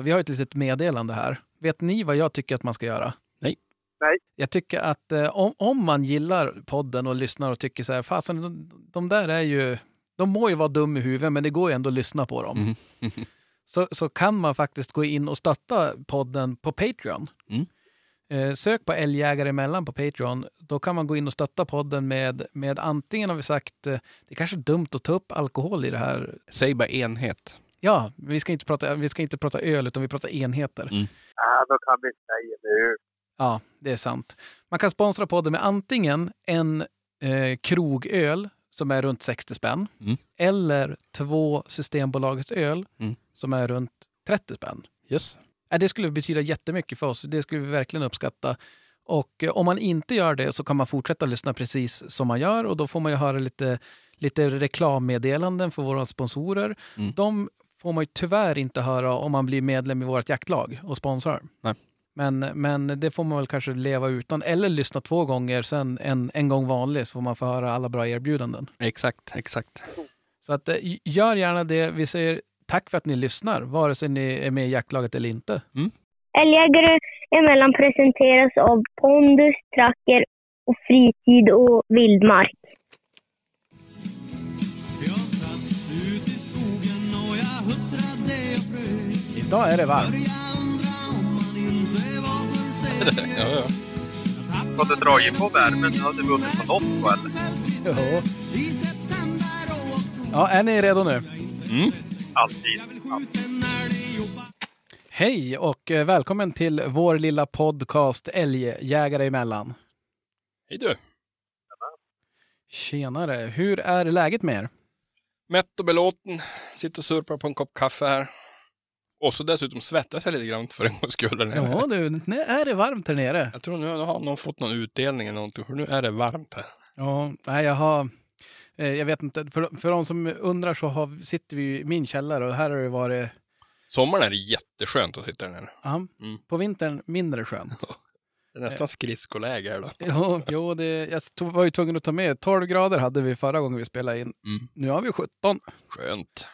vi har ett litet meddelande här. Vet ni vad jag tycker att man ska göra? Nej. Nej. Jag tycker att eh, om, om man gillar podden och lyssnar och tycker så här, fasen, de, de där är ju, de må ju vara dum i huvudet, men det går ju ändå att lyssna på dem. Mm. så, så kan man faktiskt gå in och stötta podden på Patreon. Mm. Eh, sök på Älgjägare emellan på Patreon. Då kan man gå in och stötta podden med, med antingen har vi sagt, eh, det är kanske är dumt att ta upp alkohol i det här. Säg bara enhet. Ja, vi ska inte prata, vi ska inte prata öl utan vi pratar enheter. Mm. Ja, då kan vi säga nu. Ja, det är sant. Man kan sponsra podden med antingen en eh, krogöl som är runt 60 spänn Mm. eller två Systembolagets öl Mm. som är runt 30 spänn. Yes. Ja, det skulle betyda jättemycket för oss. Det skulle vi verkligen uppskatta. Och eh, om man inte gör det så kan man fortsätta lyssna precis som man gör och då får man ju höra lite, lite reklammeddelanden för våra sponsorer. Mm. De får man ju tyvärr inte höra om man blir medlem i vårt jaktlag och sponsrar. Nej. Men, men det får man väl kanske leva utan. Eller lyssna två gånger, sen en, en gång vanlig så får man få höra alla bra erbjudanden. Exakt, exakt. Så att, eh, gör gärna det. Vi säger tack för att ni lyssnar, vare sig ni är med i jaktlaget eller inte. Älgjägare emellan presenteras av Pondus, Tracker och Fritid och Vildmark. Idag är det varmt. Ja, ja. Har du dragit på värmen? Har du vunnit på Notto eller? Oktober Ja, är ni redo nu? Alltid. när de jobbar Hej och eh, välkommen till vår lilla podcast Älgjägare emellan. Hej du. Tjenare, hur är läget med er? Mätt och belåten. Sitter och surpar på en kopp kaffe här. Och så dessutom svettas jag lite grann för en gångs skull. Ja du, nu är det varmt här nere. Jag tror nu har någon fått någon utdelning eller någonting, för nu är det varmt här. Ja, nej, jag har... eh, Jag vet inte, för, för de som undrar så har, sitter vi i min källare och här har det varit... Sommaren är det jätteskönt att sitta där nere. Ja, Mm. På vintern mindre skönt. Det är nästan skridskoläge här då. Jo, jo det, jag tog- var ju tvungen att ta med 12 grader hade vi förra gången vi spelade in. Mm. Nu har vi 17. Skönt.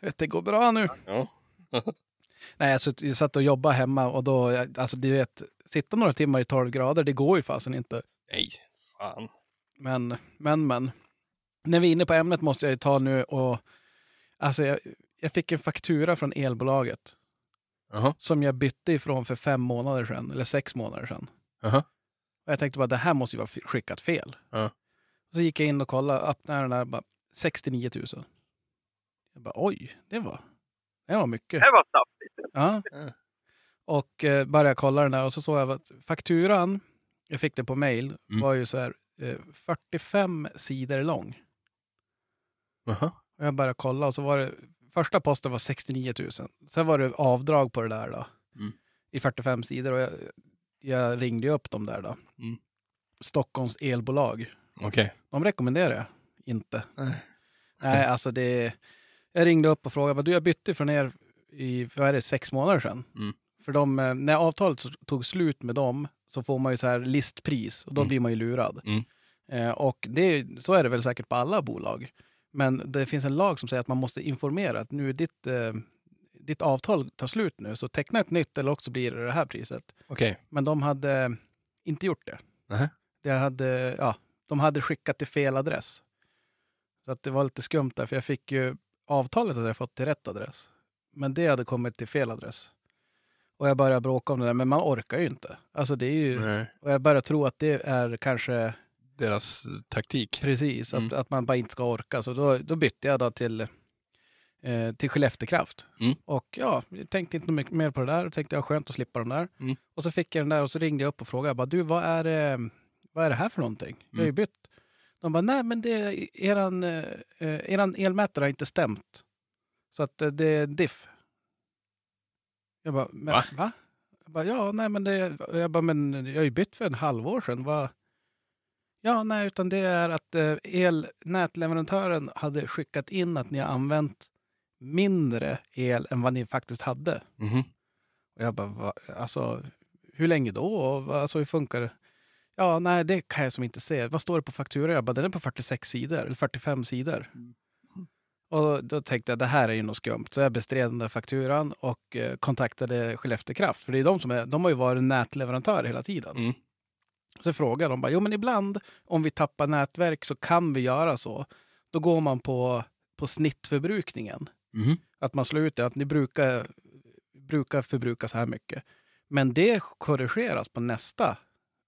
Vet, det går bra nu. Ja. Nej, alltså, jag satt och jobbade hemma och då, alltså du vet, sitta några timmar i 12 grader, det går ju fasen inte. Nej, fan. Men, men, men. När vi är inne på ämnet måste jag ju ta nu och, alltså jag, jag fick en faktura från elbolaget Jaha. som jag bytte ifrån för fem månader sedan, eller sex månader sedan. Jaha. Och jag tänkte bara, det här måste ju vara skickat fel. Ja. Och så gick jag in och kollade, öppnade den där, bara 69 000. Jag bara, oj, det var, det var mycket. Det var saftigt. Ja. Och eh, började kolla den där och så såg jag att fakturan, jag fick det på mail, Mm. var ju så här eh, 45 sidor lång. Jaha. Och jag började kolla och så var det, första posten var 69 000. Sen var det avdrag på det där då. Mm. I 45 sidor och jag, jag ringde ju upp dem där då. Mm. Stockholms elbolag. Okej. De rekommenderar jag inte. Nej. Nej, alltså det... Jag ringde upp och frågade, vad du jag bytte från er i, vad är det, sex månader sedan. Mm. För de, eh, när avtalet tog slut med dem så får man ju så här listpris och då Mm. blir man ju lurad. Mm. Eh, och det, så är det väl säkert på alla bolag. Men det finns en lag som säger att man måste informera att nu ditt, eh, ditt avtal tar slut nu, så teckna ett nytt eller också blir det det här priset. Okej. Men de hade inte gjort det. Nähä. det hade, ja, de hade skickat till fel adress. Så att det var lite skumt där, för jag fick ju avtalet hade jag fått till rätt adress. Men det hade kommit till fel adress. Och jag började bråka om det där, men man orkar ju inte. Alltså det är ju, Nej. och jag börjar tro att det är kanske Deras eh, taktik. precis, att, Mm. att man bara inte ska orka. Så då, då bytte jag då till, eh, till Skelleftekraft. Mm. Och ja, jag tänkte inte mycket mer på det där och tänkte jag skönt att slippa de där. Mm. Och så fick jag den där och så ringde jag upp och frågade, jag bara, du vad är, det, vad är det här för någonting? Jag har ju Mm. bytt. De bara, nej men det, eran, eh, eh, eran elmätare har inte stämt. Så att eh, det är diff. Jag bara, men, Va? va? Jag bara, ja, nej men det, jag bara, men jag har ju bytt för en halvår sedan. Vad? Ja, nej, utan det är att elnätleverantören hade skickat in att ni har använt mindre el än vad ni faktiskt hade. Mhm. Och jag bara, va, alltså, hur länge då? Alltså, hur funkar det? Ja, nej, det kan jag som inte se. Vad står det på fakturan? Jag bara, den är på 46 sidor, eller 45 sidor. Och då tänkte jag det här är ju något skumt. Så jag bestred den där fakturan och eh, kontaktade Skellefteå Kraft. För det är de som är, de har ju varit nätleverantörer hela tiden. Mm. Så frågade de bara, jo men ibland om vi tappar nätverk så kan vi göra så. Då går man på, på snittförbrukningen. Mhm. Att man slår ut det, att ni brukar, brukar förbruka så här mycket. Men det korrigeras på nästa.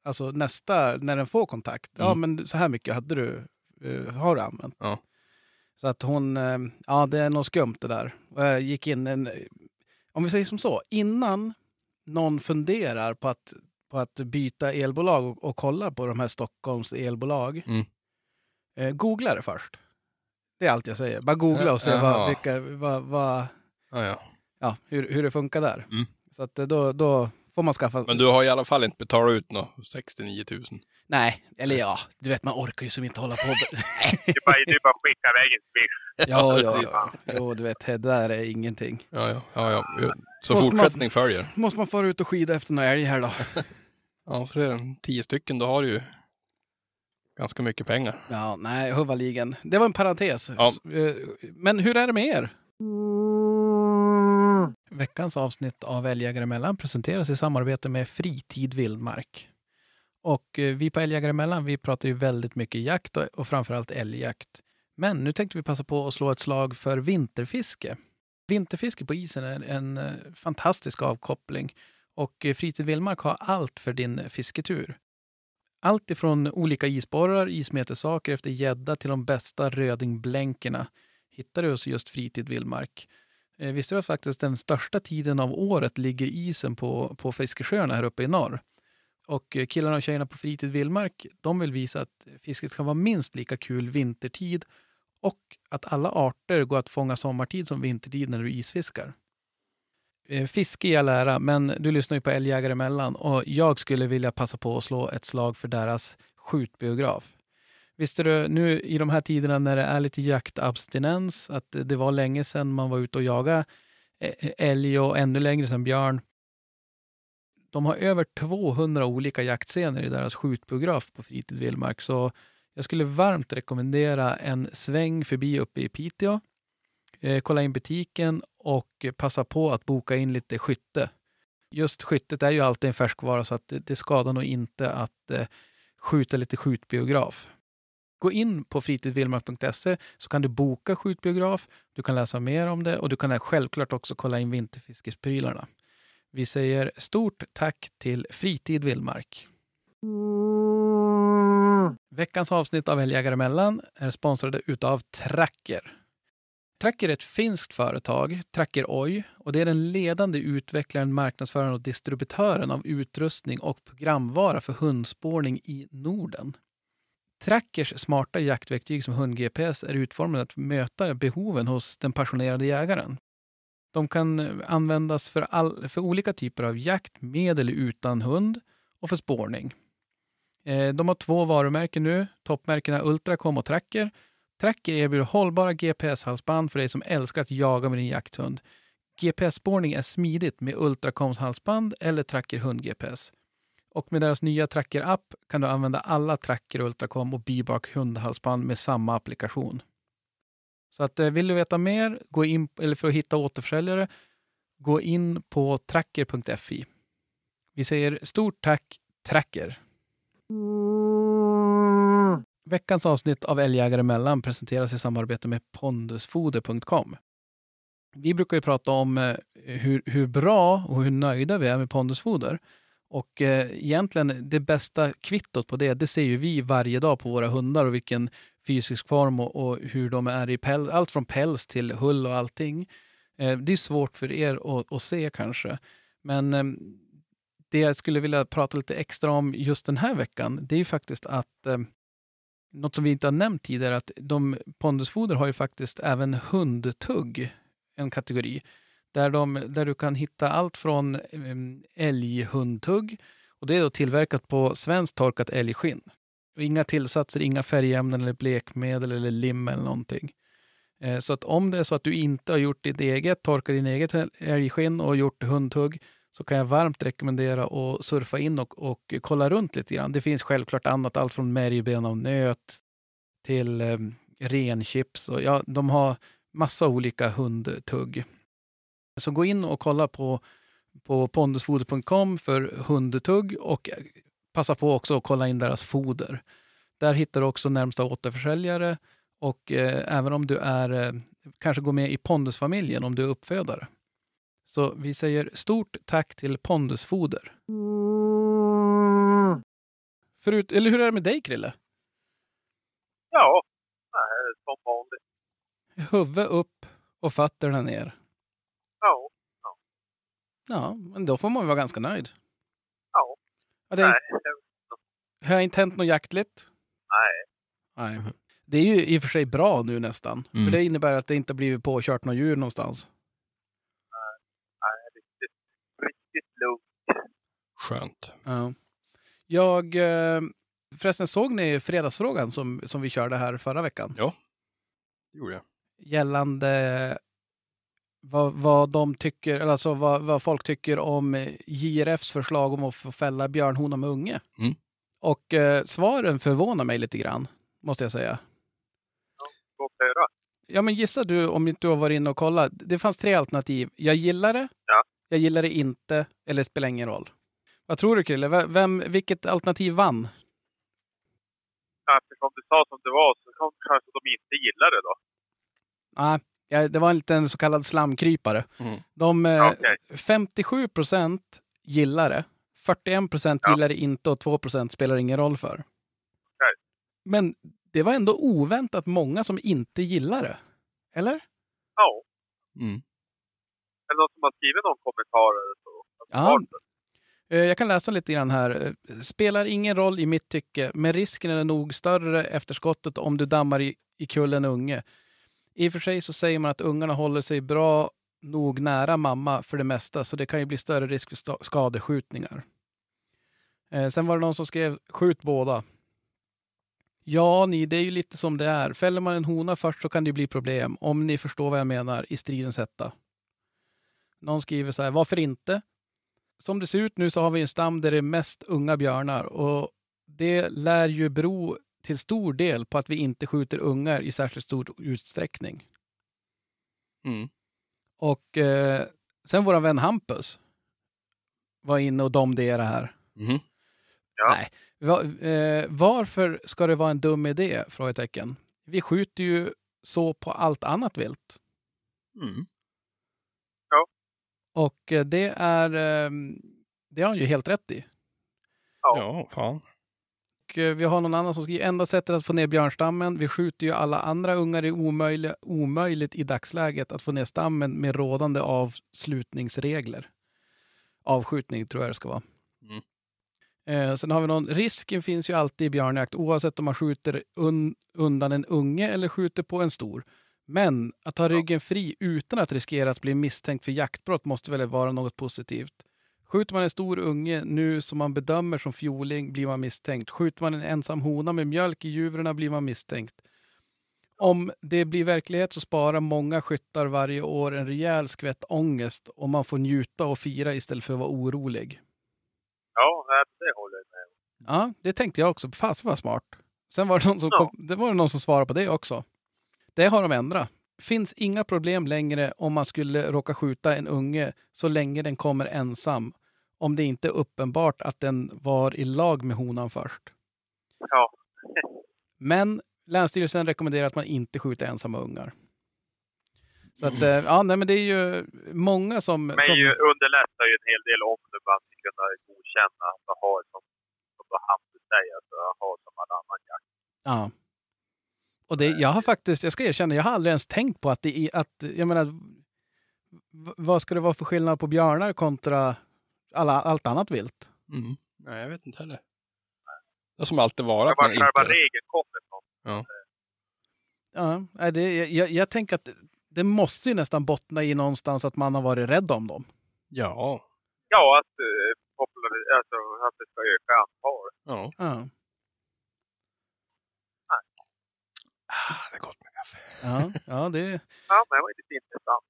Alltså nästa, när den får kontakt. Ja Mm. men så här mycket hade du, eh, har du använt. Ja. Så att hon, eh, ja det är något skumt det där. Och jag gick in en, om vi säger som så, innan någon funderar på att, på att byta elbolag och, och kolla på de här Stockholms elbolag. Mm. Eh, googla det först. Det är allt jag säger. Bara googla och se vad, vilka, vad, vad, Ja, ja. hur, hur det funkar där. Mm. Så att då, då får man skaffa... Men du har i alla fall inte betalat ut något 69 000. Nej, eller ja, du vet man orkar ju som inte hålla på. Det är bara, det är bara att skicka iväg en swish. ja, ja, ja. Jo, du vet, det där är ingenting. Ja, ja, ja, ja. Så Måste man- fortsättning följer. Måste man fara ut och skida efter några älg här då? Ja, för det är tio stycken, då har du ju ganska mycket pengar. Ja, nej, huvaligen. Det var en parentes. Ja. Eh, Men hur är det med er? Veckans avsnitt av Älgjägare emellan presenteras i samarbete med Fritid Vildmark. Och eh, vi på Älgjägare emellan, vi pratar ju väldigt mycket jakt och, och framförallt älgjakt. Men nu tänkte vi passa på att slå ett slag för vinterfiske. Vinterfiske på isen är en eh, fantastisk avkoppling och eh, Fritid Vildmark har allt för din fisketur. Allt ifrån olika isborrar, ismetersaker efter gädda till de bästa rödingblänkerna hittar du hos just Fritid Vildmark. Eh, visste du att faktiskt den största tiden av året ligger isen på, på fiskesjöarna här uppe i norr? Och eh, killarna och tjejerna på Fritid Vildmark, de vill visa att fisket kan vara minst lika kul vintertid och att alla arter går att fånga sommartid som vintertid när du isfiskar. Eh, fiske i all ära, men du lyssnar ju på Älgjägare emellan och jag skulle vilja passa på att slå ett slag för deras skjutbiograf. Visste du nu i de här tiderna när det är lite jaktabstinens att det var länge sedan man var ute och jagade eh, eh, älg och ännu längre sedan björn. De har över 200 olika jaktscener i deras skjutbiograf på Fritid Vildmark så jag skulle varmt rekommendera en sväng förbi uppe i Piteå. Eh, kolla in butiken och passa på att boka in lite skytte. Just skyttet är ju alltid en färskvara så att det, det skadar nog inte att eh, skjuta lite skjutbiograf. Gå in på fritidvildmark.se så kan du boka skjutbiograf, du kan läsa mer om det och du kan självklart också kolla in vinterfiskesprylarna. Vi säger stort tack till Fritid Vildmark. Veckans avsnitt av Älgjägare emellan är sponsrade utav Tracker. Tracker är ett finskt företag, Tracker Oy, och det är den ledande utvecklaren, marknadsföraren och distributören av utrustning och programvara för hundspårning i Norden. Trackers smarta jaktverktyg som hund-GPS är utformade att möta behoven hos den passionerade jägaren. De kan eh, användas för, all, för olika typer av jakt med eller utan hund och för spårning. Eh, de har två varumärken nu, toppmärkena Ultracom och Tracker. Tracker erbjuder hållbara GPS-halsband för dig som älskar att jaga med din jakthund. GPS-spårning är smidigt med Ultracoms halsband eller Tracker hund-GPS. Och med deras nya Tracker-app kan du använda alla Tracker, Ultracom och Bibak hundhalsband med samma applikation. Så att eh, vill du veta mer, gå in, eller för att hitta återförsäljare, gå in på tracker.fi. Vi säger stort tack Tracker. Veckans avsnitt av Älgjägare emellan presenteras i samarbete med pondusfoder.com. Vi brukar ju prata om eh, hur, hur bra och hur nöjda vi är med pondusfoder. Och eh, egentligen det bästa kvittot på det, det ser ju vi varje dag på våra hundar och vilken fysisk form och, och hur de är i päls, allt från päls till hull och allting. Eh, det är svårt för er att, att se kanske. Men eh, det jag skulle vilja prata lite extra om just den här veckan, det är ju faktiskt att eh, något som vi inte har nämnt tidigare, att de pondusfoder har ju faktiskt även hundtugg, en kategori. Där, de, där du kan hitta allt från ehm, älghundtugg, och det är då tillverkat på svenskt torkat älgskinn. Inga tillsatser, inga färgämnen eller blekmedel eller lim eller någonting. Eh, så att om det är så att du inte har gjort ditt eget, torkat din eget älgskinn och gjort hundtugg, så kan jag varmt rekommendera att surfa in och, och kolla runt lite grann. Det finns självklart annat, allt från märgben av nöt till eh, renchips. Och ja, de har massa olika hundtugg. Så gå in och kolla på, på pondusfoder.com för hundtugg och passa på också att kolla in deras foder. Där hittar du också närmsta återförsäljare och eh, även om du är eh, kanske går med i Pondusfamiljen om du är uppfödare. Så vi säger stort tack till Pondusfoder. Förut, eller hur är det med dig Krille? Ja, som vanligt. Huvud upp och fötterna ner. Ja, Ja, men då får man vara ganska nöjd. Ja. Ja, det, nej. har inte hänt något jaktligt? Nej. Nej. Det är ju i och för sig bra nu nästan. Mm. För det innebär att det inte blivit påkört något djur någonstans. Nej, riktigt, riktigt lugnt. Skönt. Ja. Jag, eh, förresten såg ni fredagsfrågan som, som vi körde här förra veckan? Det gjorde jag. Gällande vad, vad de tycker, alltså vad, vad folk tycker om eh, JRFs förslag om att få fälla björnhona med unge. Mm. Och eh, svaren förvånar mig lite grann, måste jag säga. Låt höra. Ja, men gissa du om du har varit inne och kollat. Det fanns tre alternativ. Jag gillar det, Ja. jag gillar det inte, eller det spelar ingen roll. Vad tror du Krille? Vem, vilket alternativ vann? Eftersom du sa som det var så kanske de inte gillar det då. Nej, ja, det var en liten så kallad slamkrypare. Mm. De, eh, Okej. 57 procent gillar det, 41 procent Ja. gillar det inte och 2 procent spelar ingen roll för. Okej. Men det var ändå oväntat många som inte gillar det. Eller? Ja. Mm. Är det någon som har skrivit någon kommentar eller så? Ja. Eh, Jag kan läsa lite grann här. Eh, Spelar ingen roll i mitt tycke, men risken är nog större efter skottet om du dammar i, i kullen unge. I och för sig så säger man att ungarna håller sig bra nog nära mamma för det mesta, så det kan ju bli större risk för skadeskjutningar. Eh, sen var det någon som skrev skjut båda. Ja, ni, det är ju lite som det är. Fäller man en hona först så kan det ju bli problem, om ni förstår vad jag menar, i stridens hetta. Någon skriver så här, varför inte? som det ser ut nu så har vi en stam där det är mest unga björnar och det lär ju bero till stor del på att vi inte skjuter ungar i särskilt stor utsträckning. Mm. Och eh, sen vår vän Hampus var inne och domderade här. Mhm. Ja. Nej. Va, eh, varför ska det vara en dum idé? Frågetecken. Vi skjuter ju så på allt annat vilt. Mm. Och eh, det är eh, det har han ju helt rätt i. Ja. Ja, fan. Och eh, vi har någon annan som skriver enda sättet att få ner björnstammen. Vi skjuter ju alla andra ungar. Det är omöjligt, omöjligt i dagsläget att få ner stammen med rådande avslutningsregler. Avskjutning tror jag det ska vara. Mm. Eh, sen har vi någon, risken finns ju alltid i björnjakt oavsett om man skjuter un, undan en unge eller skjuter på en stor. Men att ha ryggen fri utan att riskera att bli misstänkt för jaktbrott måste väl vara något positivt. Skjuter man en stor unge nu som man bedömer som fjoling blir man misstänkt. Skjuter man en ensam hona med mjölk i juvrarna blir man misstänkt. Om det blir verklighet så sparar många skyttar varje år en rejäl skvätt ångest och man får njuta och fira istället för att vara orolig. Ja, det håller jag med om. Ja, det tänkte jag också. Fast vad smart. Sen var det någon som, Ja. kom, det var någon som svarade på det också. Det har de ändrat. Finns inga problem längre om man skulle råka skjuta en unge så länge den kommer ensam. Om det inte är uppenbart att den var i lag med honan först. Ja. Men Länsstyrelsen rekommenderar att man inte skjuter ensamma ungar. Så att, eh, ja, nej, men det är ju många som... Men som ju underlättar ju en hel del om du bara ska kunna godkänna att har som, som Hampus säger, att har som all annan jakt. Ja. Och det, jag har faktiskt, jag ska erkänna, jag har aldrig ens tänkt på att det är att, jag menar, vad ska det vara för skillnad på björnar kontra alla, allt annat vilt? Mm. Nej, jag vet inte heller. Det har som alltid varit Det var själva regeln kommer från. Ja, nej, det, jag- jag, tänker att det måste ju nästan bottna i någonstans att man har varit rädd om dem. Ja. Ja, att, populär, alltså, att det ska öka antal. Ja. Ja, det är gott med kaffe. ja, ja, det, Ja, men det var lite intressant.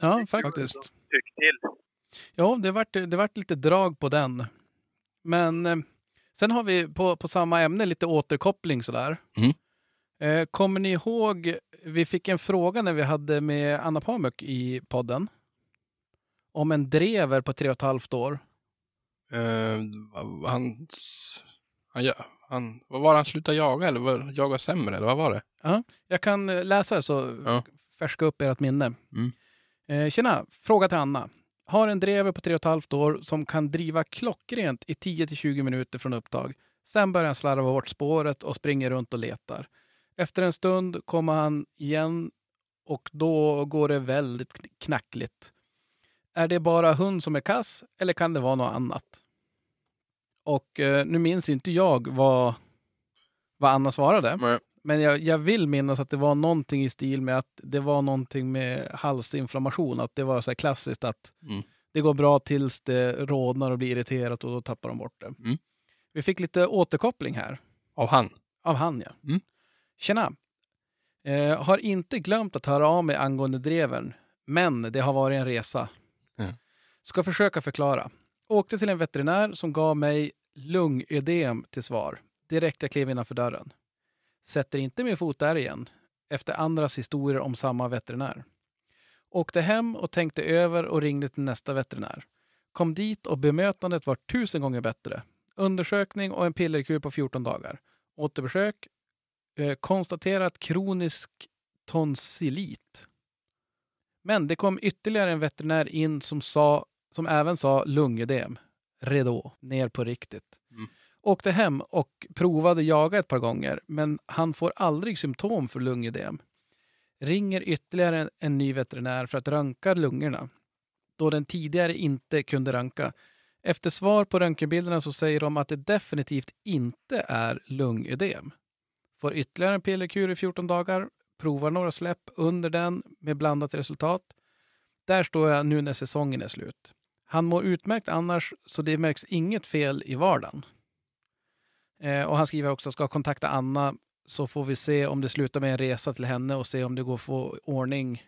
ja faktiskt. Tyck till. Ja, det vart, det vart lite drag på den. Men eh, sen har vi på, på samma ämne lite återkoppling sådär. Mm. Eh, kommer ni ihåg vi fick en fråga när vi hade med Anna Pamuk i podden. Om en drever på tre och ett halvt år. Eh, han, han, ja, han, vad var det han slutade jaga eller var, jaga sämre eller vad var det? Jag kan eh, läsa det så Ja. färska upp ert minne. Mm. Eh, tjena, fråga till Anna. Har en drever på tre och ett halvt år som kan driva klockrent i 10-20 minuter från upptag. Sen börjar han slarva bort spåret och springer runt och letar. Efter en stund kommer han igen och då går det väldigt kn- knackligt. Är det bara hund som är kass eller kan det vara något annat? Och eh, nu minns inte jag vad, vad Anna svarade. Nej. Men jag, jag vill minnas att det var någonting i stil med att det var någonting med halsinflammation. Att det var så här klassiskt att Mm. det går bra tills det rodnar och blir irriterat och då tappar de bort det. Mm. Vi fick lite återkoppling här Av han? av han ja. Mm. Tjena! Eh, har inte glömt att höra av mig angående dreven, men det har varit en resa. Ja. Ska försöka förklara. Åkte till en veterinär som gav mig lungödem till svar. Direkt jag klev innanför dörren. Sätter inte min fot där igen, efter andras historier om samma veterinär. Åkte hem och tänkte över och ringde till nästa veterinär. Kom dit och bemötandet var tusen gånger bättre. Undersökning och en pillerkur på 14 dagar. Återbesök. Eh, konstaterat kronisk tonsillit. Men det kom ytterligare en veterinär in som, sa, som även sa lungödem. Redå, ner på riktigt. Mm. Åkte hem och provade jaga ett par gånger, men han får aldrig symptom för lungödem. Ringer ytterligare en, en ny veterinär för att röntga lungorna, då den tidigare inte kunde röntga. Efter svar på röntgenbilderna så säger de att det definitivt inte är lungödem. Får ytterligare en pillerkur i 14 dagar, provar några släpp under den med blandat resultat. Där står jag nu när säsongen är slut. Han mår utmärkt annars, så det märks inget fel i vardagen. Eh, och han skriver också ska kontakta Anna så får vi se om det slutar med en resa till henne och se om det går att få ordning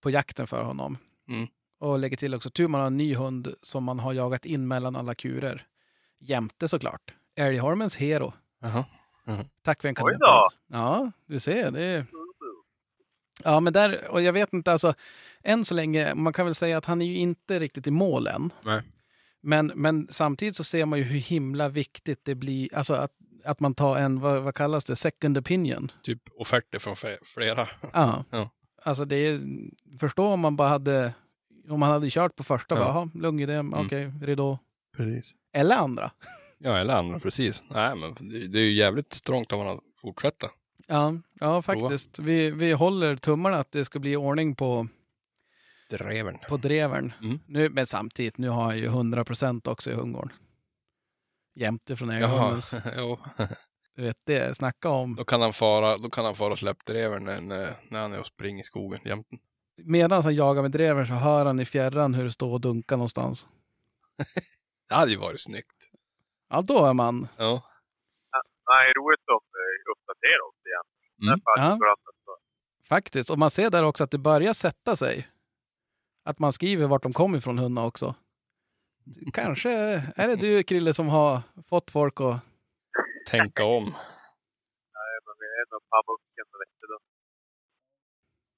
på jakten för honom. Mm. Och lägger till också tur man har en ny hund som man har jagat in mellan alla kurer. Jämte såklart. Älgholmens Hero. Jaha. Tack för en kanonpodd. Ja, du ser. Det är... Ja, men där, och jag vet inte, alltså, än så länge, man kan väl säga att han är ju inte riktigt i mål än. Nej. Men, men samtidigt så ser man ju hur himla viktigt det blir, alltså att, att man tar en, vad, vad kallas det, second opinion. Typ offerter från flera. Ja. Ja. Alltså det är, förstå om man bara hade, om man hade kört på första, Ja. bara, jaha, lungödem, Mm. okej, ridå. Precis. Eller andra. Ja, eller andra, precis. Nej, men det, det är ju jävligt strångt om man att fortsätta. Ja, ja faktiskt. Vi, vi håller tummarna att det ska bli ordning på, Dreven. på drevern. Mm. Nu, men samtidigt, nu har han ju 100% också i Hungården. Jämte från Jaha, Älgholmens. jo. Du vet det, snacka om. Då kan han fara, då kan han fara och släppa dreven när, när, han är och springer i skogen jämten. Medan han jagar med drevern så hör han i fjärran hur det står och dunkar någonstans. Det hade ju varit snyggt. Ja, då är man. Ja. Nej, roligt eh, uppdatera oss igen. Mm. Ja. faktiskt. Och man ser där också att det börjar sätta sig. Att man skriver vart de kommer ifrån hundarna också. Kanske är det du Krille som har fått folk att... Tänka om.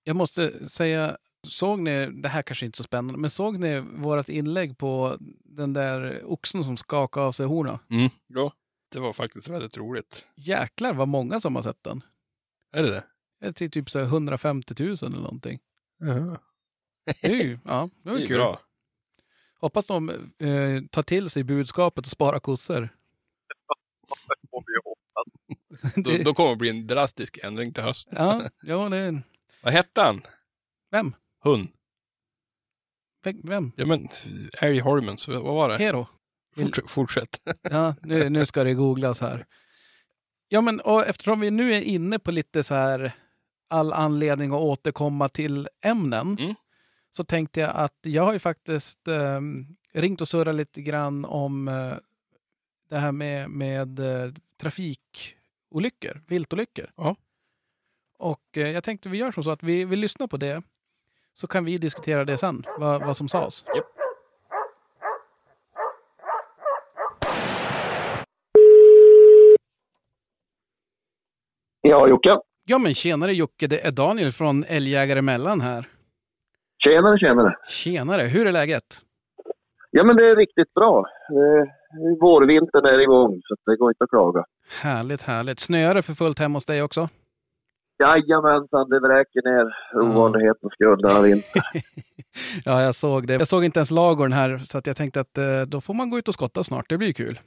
Jag måste säga, såg ni, det här kanske inte är så spännande, men såg ni vårt inlägg på den där oxen som skakade av sig horna? Mm. Ja. Det var faktiskt väldigt roligt. Jäklar vad många som har sett den. Är det det? Jag till typ så här 150 000 eller någonting. Ja. Det är ju, ja, det var Det är kul. bra. Hoppas de eh, tar till sig budskapet och sparar kossor. Det. Då, Det- då kommer det bli en drastisk ändring till hösten. Ja, ja det... Vad hette han? Vem? Hund? Vem? Ja men, Älgholmens, vad var det? Hero? Fortsätt. fortsätt. Ja, nu, nu ska det googlas här. Ja, men eftersom vi nu är inne på lite så här all anledning att återkomma till ämnen Mm. så tänkte jag att jag har ju faktiskt eh, ringt och surrat lite grann om eh, det här med, med eh, trafikolyckor, viltolyckor. Ja. Och eh, jag tänkte vi gör som så att vi, vi lyssnar på det så kan vi diskutera det sen, vad, vad som sades. Ja, Jocke. Ja men tjenare Jocke, det är Daniel från Älgjägare Mellan här. Tjenare, tjenare. Tjenare, hur är läget? Ja, men det är riktigt bra. Vårvintern är igång, så det går inte att klaga. Härligt, härligt. Snöar det för fullt hemma hos dig också? Jajamensan, det vräker ner ovanlighetens skull denna vinter. ja, jag såg det. Jag såg inte ens lagorn här, så att jag tänkte att eh, då får man gå ut och skotta snart. Det blir ju kul.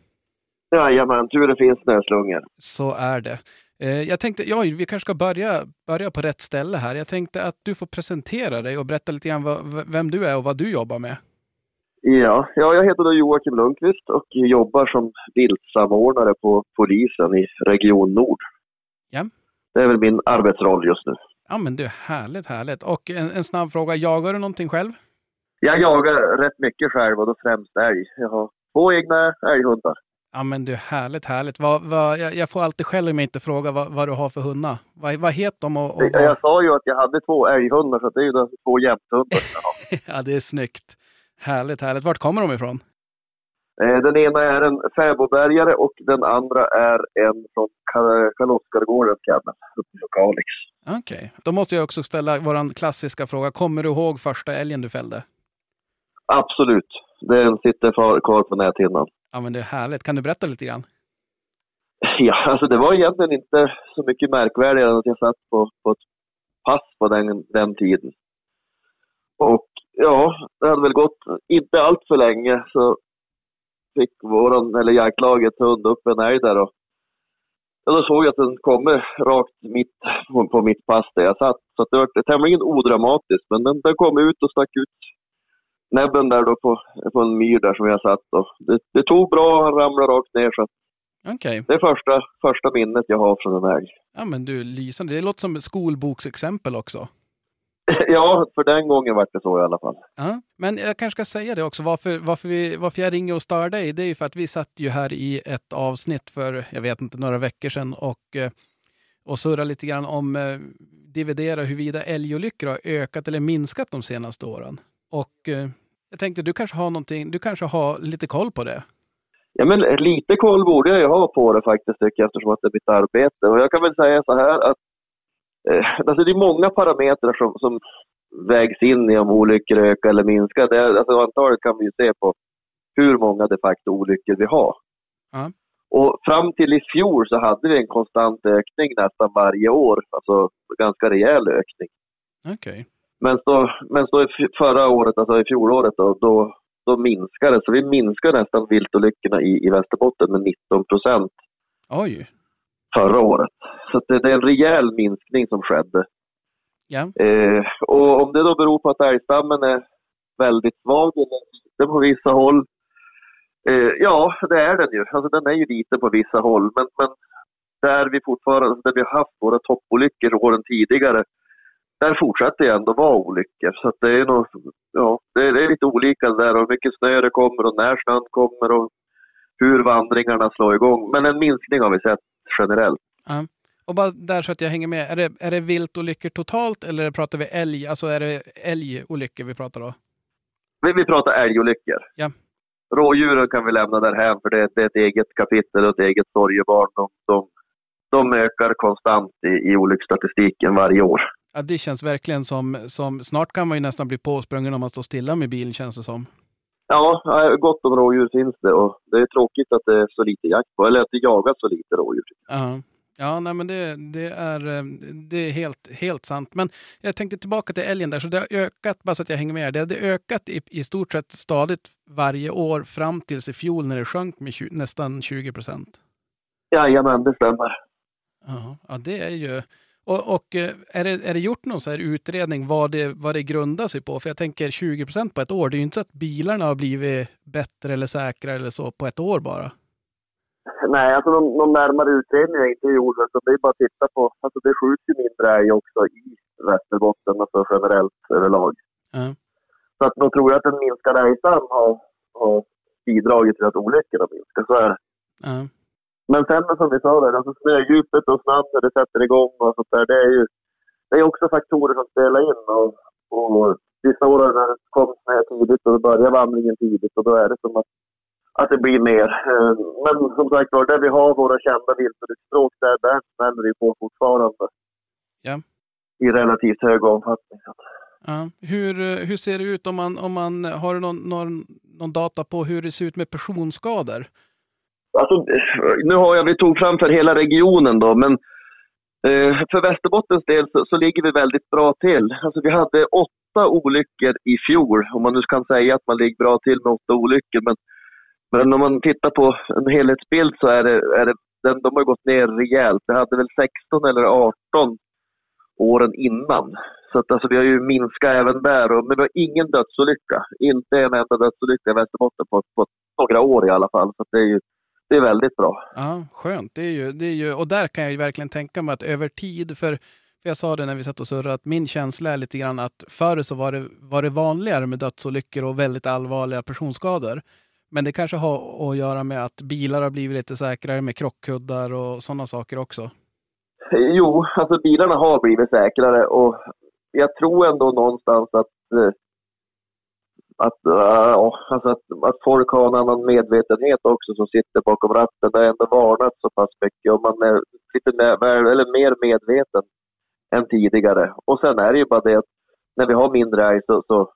Jajamän, tur det finns snöslungor. Så är det. Eh, Jag tänkte, ja, vi kanske ska börja, börja på rätt ställe här. Jag tänkte att du får presentera dig och berätta lite grann vad, vem du är och vad du jobbar med. Ja, ja, jag heter då Joakim Lundqvist och jobbar som viltsamordnare på polisen i Region Nord. Ja. Det är väl min arbetsroll just nu. Ja, men du, härligt, härligt. Och en, en snabb fråga, jagar du någonting själv? Jag jagar rätt mycket själv och då främst älg. Jag har två egna älghundar. Ja, men du, härligt, härligt. Vad, vad, jag, jag får alltid skäll mig inte fråga vad, vad du har för hundar. Vad, vad heter de? Och, och vad... Jag sa ju att jag hade två älghundar, så det är ju två jämthundar. ja, det är snyggt. Härligt, härligt. Vart kommer de ifrån? Eh, Den ena är en fäbodbergare och den andra är en från Kar- Karl-Oskar-gårdens kennel uppe i Kalix. Okej. Då måste jag också ställa vår klassiska fråga. Kommer du ihåg första älgen du fällde? Absolut. Den sitter kvar på näthinnan. Ja, men det är härligt. Kan du berätta lite grann? Ja, alltså det var egentligen inte så mycket märkvärdigare än att jag satt på, på ett pass på den, den tiden. Och ja, det hade väl gått inte allt för länge så fick våran, eller jaktlaget hund upp en älg där och ja, då såg jag att den kommer rakt mitt på, mitt pass där jag satt. Så att det var tämligen odramatiskt, men den, den kom ut och stack ut näbben där då på, på en myr där som jag satt. Och det, det tog bra, han ramlade rakt ner så Okej. det är första, första minnet jag har från en älg. Ja, men du, lysande. Det låter som ett skolboksexempel också. ja, för den gången var det så i alla fall. Ja. Men jag kanske ska säga det också. Varför, varför, vi, varför jag ringer och stör dig, det är ju för att vi satt ju här i ett avsnitt för, jag vet inte, några veckor sedan och, eh, och surrade lite grann om, eh, dividera huruvida älgolyckor har ökat eller minskat de senaste åren. Och eh, jag tänkte, du kanske har någonting, du kanske har lite koll på det? Ja, men lite koll borde jag ju ha på det faktiskt, tycker jag, eftersom att det är mitt arbete. Och jag kan väl säga så här att eh, alltså det är många parametrar som, som vägs in i om olyckor ökar eller minskar. Det, är- alltså antalet kan vi ju se på hur många de facto olyckor vi har. Ja. Och fram till i fjol så hade vi en konstant ökning nästan varje år, alltså ganska rejäl ökning. Okej. Men så, men så förra året, alltså i fjolåret, då, då, då minskade det. Så vi minskade nästan viltolyckorna i, i Västerbotten med 19 procent Oj. förra året. Så det, det är en rejäl minskning som skedde. Ja. Eh, och om det då beror på att älgstammen är väldigt svag eller liten på vissa håll. Eh, ja, det är den ju. Alltså den är ju liten på vissa håll. Men, men där vi fortfarande, där vi har haft våra toppolyckor åren tidigare, där fortsätter det ändå vara olyckor. Så det är nog, ja, det är, det är lite olika där och hur mycket snö det kommer och när snön kommer och hur vandringarna slår igång. Men en minskning har vi sett generellt. Ja. Och bara där så att jag hänger med. Är det, är det viltolyckor totalt eller pratar vi älg? Alltså är det älgolyckor vi pratar då? Vi, vi pratar älgolyckor. Ja. Rådjuren kan vi lämna därhän för det, det är ett eget kapitel och ett eget sorgebarn. De, de, de ökar konstant i, i olycksstatistiken varje år. Ja, det känns verkligen som, som... Snart kan man ju nästan bli påsprungen om man står stilla med bilen känns det som. Ja, gott om rådjur finns det och det är tråkigt att det är så lite jakt på, eller att det jagas så lite rådjur. Ja, ja nej, men det, det är, eh, det är helt, helt sant. Men jag tänkte tillbaka till älgen där. Så det har ökat, bara så att jag hänger med. Det hade ökat i, i stort sett stadigt varje år fram tills i fjol när det sjönk med 20, nästan 20 procent. Jajamän, det stämmer. Ja, ja, det är ju... Och, och eh, är, det, är det gjort någon så här utredning vad det, vad det grundar sig på? För jag tänker 20 procent på ett år, det är ju inte så att bilarna har blivit bättre eller säkrare eller så på ett år bara. Nej, alltså någon, någon närmare utredning är inte gjord. Alltså, det är bara att titta på, alltså det skjuts ju mindre älg också i Västerbotten, alltså generellt överlag. Ja. Så att nog tror jag att en minskad älgstam har, har bidragit till att olyckorna minskar. Så är det. Ja. Men sen som vi sa där, alltså snödjupet och snabbt när det sätter igång och sånt där, det är ju det är också faktorer som spelar in. Och, och vissa år när det kom snö tidigt och då börjar vandringen tidigt och då är det som att, att det blir mer. Eh, Men som sagt var, där vi har våra kända viltolycksstråk, där, där smäller det på fortfarande. Ja. i relativt hög omfattning. Ja. Hur, eh, hur ser det ut om man, om man har någon, någon, någon data på hur det ser ut med personskador? Alltså, nu har jag, vi tog fram för hela regionen då, men eh, för Västerbottens del så, så ligger vi väldigt bra till. Alltså, vi hade åtta olyckor i fjol, om man nu kan säga att man ligger bra till med åtta olyckor. Men, men om man tittar på en helhetsbild så är det, är det den, de har gått ner rejält. Vi hade väl 16 eller 18 åren innan. Så att, alltså, vi har ju minskat även där. Och, men vi har ingen dödsolycka. Inte en enda dödsolycka i Västerbotten på, på några år i alla fall. Så att det är ju det är väldigt bra. Ja, skönt. Det är ju, det är ju, och där kan jag ju verkligen tänka mig att över tid, för, för jag sa det när vi satt och surrade, att min känsla är lite grann att förr så var det, var det vanligare med dödsolyckor och väldigt allvarliga personskador. Men det kanske har att göra med att bilar har blivit lite säkrare med krockkuddar och sådana saker också. Jo, alltså bilarna har blivit säkrare och jag tror ändå någonstans att, eh, att, uh, alltså att, att folk har en annan medvetenhet också som sitter bakom ratten. Det har ändå varnat så pass mycket och man är lite mer, eller mer medveten än tidigare. Och sen är det ju bara det att när vi har mindre älg så, så,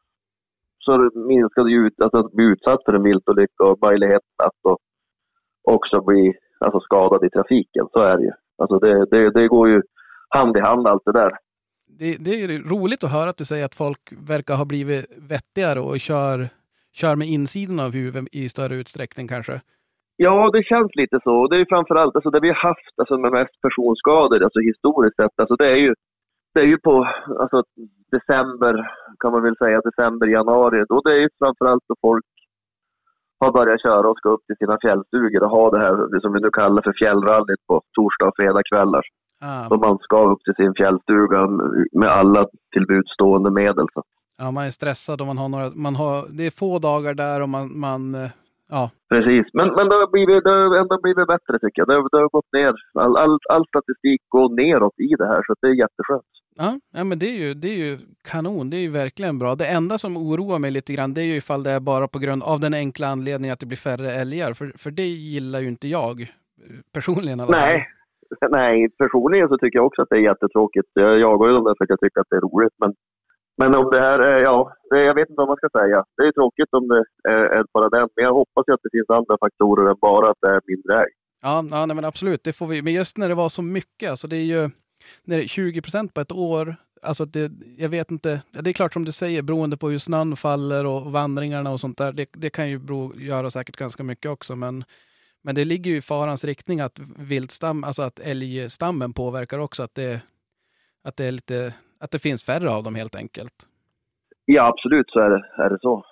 så minskar det ju ut, alltså att bli utsatt för en viltolycka och möjligheten att då också bli alltså, skadad i trafiken. Så är det ju. Alltså det, det, det går ju hand i hand allt det där. Det, det är roligt att höra att du säger att folk verkar ha blivit vettigare och kör, kör med insidan av huvudet i större utsträckning kanske. Ja, det känns lite så. Det är framförallt alltså det vi har haft alltså, med mest personskador, alltså historiskt sett, alltså det är ju, det är ju på alltså, december, kan man väl säga, december, januari. Då det är ju framförallt då folk har börjat köra och ska upp till sina fjällstugor och ha det här det som vi nu kallar för fjällrallyt på torsdag och fredagkvällar. Ah, Så man ska upp till sin fjällstuga med alla tillbudstående medel. Så. ja, man är stressad och man har några, man har, det är få dagar där och man, man eh, ja, Precis, men, men det, har blivit, det har ändå blivit bättre tycker jag. Det, har- det har gått ner. All, all, all statistik går neråt i det här så det är jätteskönt. Ja, ja men det är, ju, det är ju kanon. Det är ju verkligen bra. Det enda som oroar mig lite grann det är ju ifall det är bara på grund av den enkla anledningen att det blir färre älgar. För, för det gillar ju inte jag eh, personligen. alla fall. Nej. Personligen så tycker jag också att det är jättetråkigt. Jag jagar ju dem därför att jag tycker att det är roligt. Men, men om det här är, ja, det, jag vet inte vad man ska säga. Det är tråkigt om det är, är bara den. Men jag hoppas ju att det finns andra faktorer än bara att det är mindre älg. Ja, ja nej, men absolut. Det får vi. Men just när det var så mycket, alltså det är ju när det är 20 procent på ett år. Alltså det, jag vet inte. Det är klart som du säger, beroende på hur snön faller och vandringarna och sånt där. Det, det kan ju bero, göra säkert ganska mycket också. Men, men det ligger ju i farans riktning att viltstam, alltså att älgstammen påverkar också. Att det, att det är lite, att det finns färre av dem helt enkelt. Ja, absolut så är det, är det så.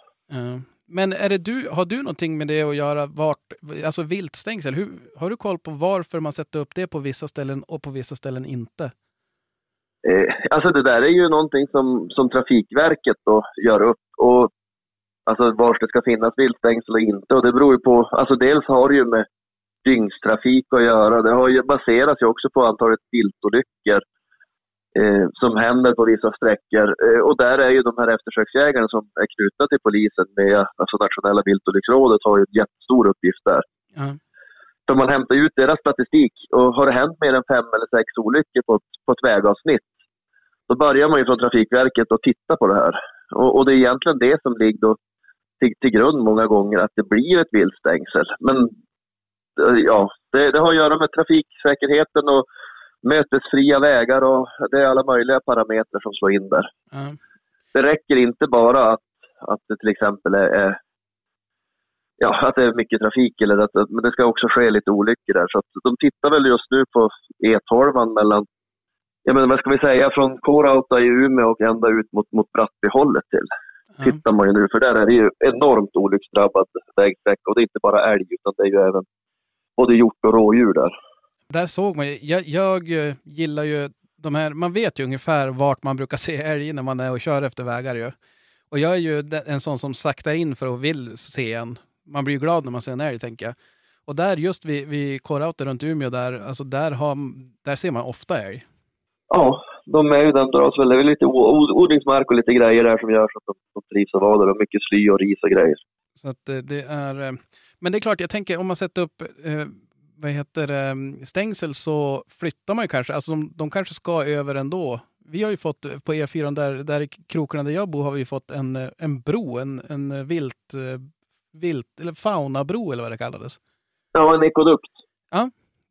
Men är det du, har du någonting med det att göra? Vart, alltså viltstängsel, hur, har du koll på varför man sätter upp det på vissa ställen och på vissa ställen inte? Eh, alltså det där är ju någonting som, som Trafikverket då gör upp. Och, alltså var det ska finnas viltstängsel och inte. Och det beror ju på, alltså dels har det ju med dygnstrafik att göra. Det har ju, baseras ju också på antalet viltolyckor eh, som händer på vissa sträckor. Eh, och där är ju de här eftersöksjägarna som är knutna till polisen med alltså Nationella viltolycksrådet har ju en jättestor uppgift där. Ja. För man hämtar ut deras statistik och har det hänt mer än fem eller sex olyckor på på ett vägavsnitt, då börjar man ju från Trafikverket att titta på det här. Och, och det är egentligen det som ligger då till, till grund många gånger, att det blir ett viltstängsel. Men eh, ja, det, det har att göra med trafiksäkerheten och mötesfria vägar och det är alla möjliga parametrar som slår in där. Ja. Det räcker inte bara att, att det till exempel är, är ja, att det är mycket trafik, eller att, men det ska också ske lite olyckor där. Så att de tittar väl just nu på E12 mellan, ja men vad ska vi säga, från Kårauta i Umeå och ända ut mot, mot Brattbyhållet till. Ja. Tittar man ju nu, för där är det ju enormt olycksdrabbad vägsträcka och det är inte bara älg utan det är ju även både hjort och rådjur där. Där såg man ju, jag, jag eh, gillar ju de här, man vet ju ungefär vart man brukar se älg när man är och kör efter vägar ju. Och jag är ju en sån som saktar in för att vill se en. Man blir ju glad när man ser en älg tänker jag. Och där just vid, vid Kårauta runt Umeå där, alltså där, har, där ser man ofta älg. Ja, de är ju den dras väl. Det är lite odlingsmark och lite grejer där som gör så att de, de trivs vara där. Och mycket sly och ris och grejer. Så att det, det är, eh, men det är klart, jag tänker om man sätter upp, eh, vad heter det, stängsel så flyttar man ju kanske, alltså de, de kanske ska över ändå. Vi har ju fått på E4 där, där i krokarna där jag bor har vi fått en, eh, en bro, en, en vilt, eh, vilt, eller faunabro eller vad det kallades. Ja, en ekodukt.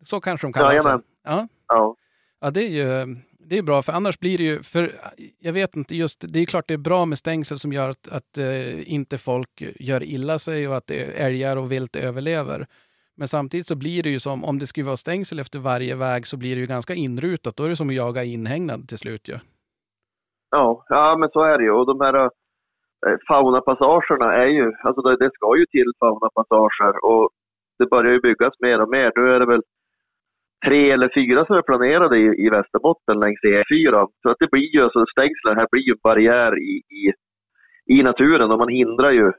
Så kanske de kallar. Jajamän. Ja. Ja. Ja, det är ju det är bra, för annars blir det ju, för jag vet inte, just det är klart det är bra med stängsel som gör att, att eh, inte folk gör illa sig och att älgar och vilt överlever. Men samtidigt så blir det ju som, om det skulle vara stängsel efter varje väg så blir det ju ganska inrutat. Då är det som att jaga inhägnad till slut ju. Ja, ja, men så är det ju. Och de här eh, faunapassagerna är ju, alltså det, det ska ju till faunapassager och det börjar ju byggas mer och mer. Nu är det väl tre eller fyra som är planerade i, i Västerbotten längs E4. Så att det blir ju, alltså stängslen här blir ju en barriär i, i, i naturen och man hindrar ju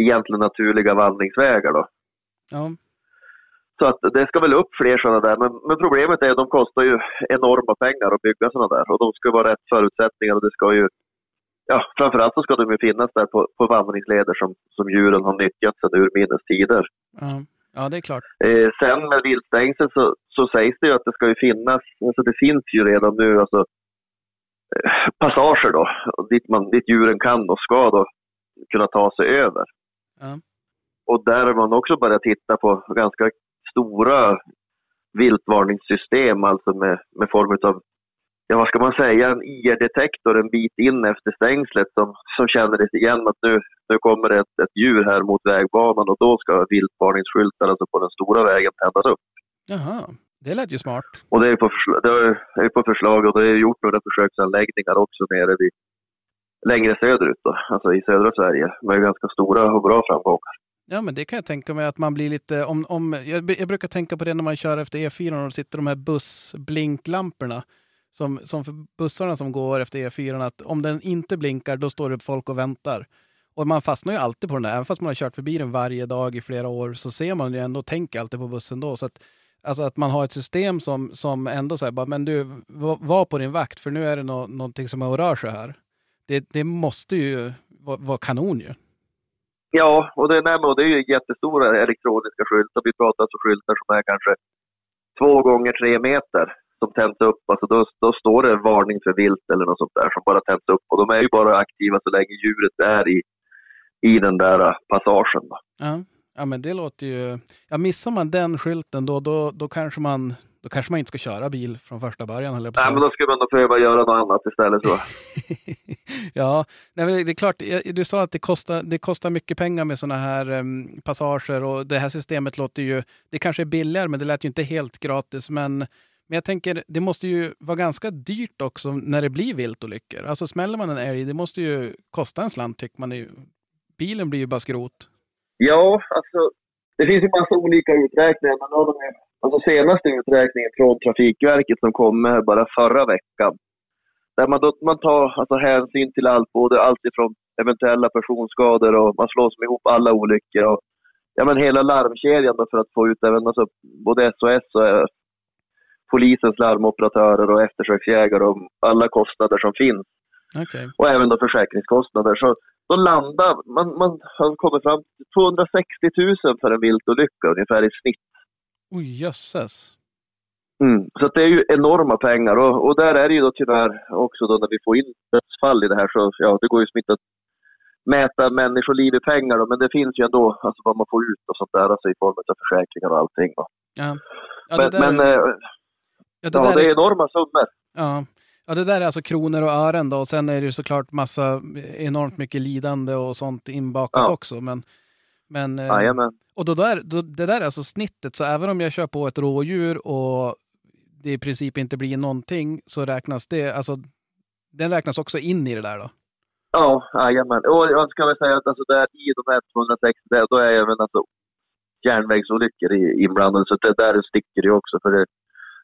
egentligen naturliga vandringsvägar då. Ja, Så att det ska väl upp fler sådana där. Men, men problemet är att de kostar ju enorma pengar att bygga sådana där. Och de ska vara rätt förutsättningar och det ska ju... Ja, framförallt så ska de ju finnas där på, på vandringsleder som, som djuren har nyttjat sedan urminnes tider. ja, ja det är klart. Eh, sen med viltstängsel så, så sägs det ju att det ska ju finnas, alltså det finns ju redan nu alltså eh, passager då, dit, man, dit djuren kan och ska då kunna ta sig över. Ja. Och där har man också börjat titta på ganska stora viltvarningssystem, alltså med, med form av, ja vad ska man säga, en IR-detektor en bit in efter stängslet som, som känner det igen att nu, nu kommer ett, ett djur här mot vägbanan och då ska viltvarningsskyltar alltså på den stora vägen tändas upp. Jaha, det lät ju smart. Och det är på, försl- det är på förslag och det är gjort några försöksanläggningar också nere vid, längre söderut då, alltså i södra Sverige med ganska stora och bra framgångar. Ja, men det kan jag tänka mig att man blir lite... Om, om, jag, jag brukar tänka på det när man kör efter E4 och sitter de här bussblinklamporna. Som, som för bussarna som går efter E4, att om den inte blinkar, då står det folk och väntar. Och man fastnar ju alltid på den där. Även fast man har kört förbi den varje dag i flera år så ser man ju ändå och tänker alltid på bussen då. Så att, alltså att man har ett system som, som ändå säger bara, men du, var, på din vakt för nu är det no någonting som är och rör sig här. Det, det måste ju vara, vara kanon ju. Ja, och det, nej, och det är ju jättestora elektroniska skyltar. Vi pratar alltså skyltar som är kanske två gånger tre meter som tänds upp. Alltså då, då står det varning för vilt eller något sånt där som bara tänds upp. Och de är ju bara aktiva så länge djuret är i, i den där äh, passagen. Ja. ja, men det låter ju... Ja, missar man den skylten då, då, då, kanske man, då kanske man inte ska köra bil från första början. Att Nej, men då skulle man nog behöva göra något annat istället. Så. ja, nej, det är klart. eh, Du sa att det kostar, det kostar mycket pengar med sådana här em, passager och det här systemet låter ju... Det kanske är billigare, men det lät ju inte helt gratis. Men, men jag tänker, det måste ju vara ganska dyrt också när det blir viltolyckor. Alltså smäller man en älg, det måste ju kosta en slant tycker man. ju. Bilen blir ju bara skrot. Ja, alltså det finns ju massa olika uträkningar. Men av de alltså senaste uträkningen från Trafikverket som kom med bara förra veckan. Där man, då, man tar alltså, hänsyn till allt, både allt ifrån eventuella personskador och man slår som ihop alla olyckor. Och, ja, men hela larmkedjan då för att få ut även alltså, både SOS och polisens larmoperatörer och eftersöksjägare och alla kostnader som finns Okej. och även då försäkringskostnader. Så då landar man, man har kommit fram till 260 000 för en viltolycka ungefär i snitt. Oj, jösses. Mm. Så det är ju enorma pengar och, och där är det ju då tyvärr också då när vi får in dödsfall i det här så ja, det går ju inte att mäta människoliv i pengar då, men det finns ju ändå alltså vad man får ut och sånt där alltså i form av försäkringar och allting. Då. Ja. Ja, men där, men eh, ja, det ja, det är är enorma summor. Ja. ja, det där är alltså kronor och ören då. Och sen är det ju såklart massa enormt mycket lidande och sånt inbakat Ja. också. Men, men, eh, Jajamän. och då där, då, det där är alltså snittet. Så även om jag kör på ett rådjur och det i princip inte blir någonting så räknas det, alltså den räknas också in i det där då. Ja, jajamän. Och jag ska väl säga att alltså där, i de här 260, där, då är även alltså järnvägsolyckor inblandade. Så det där sticker ju också. För det,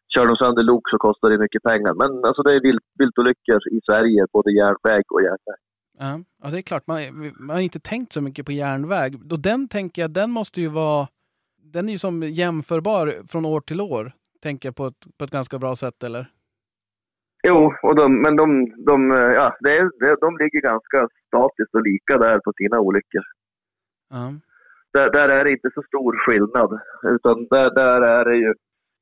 kör de sönder lok så kostar det mycket pengar. Men alltså det är vilt, viltolyckor i Sverige, både järnväg och järnväg. Ja, ja det är klart. Man, man har inte tänkt så mycket på järnväg. Och den tänker jag, den måste ju vara, den är ju som jämförbar från år till år. Tänker jag på ett, på ett ganska bra sätt eller? Jo, och de, men de, de, ja, det det, de ligger ganska statiskt och lika där på sina olyckor. Ja. där, där är det inte så stor skillnad. Utan där, där är det ju,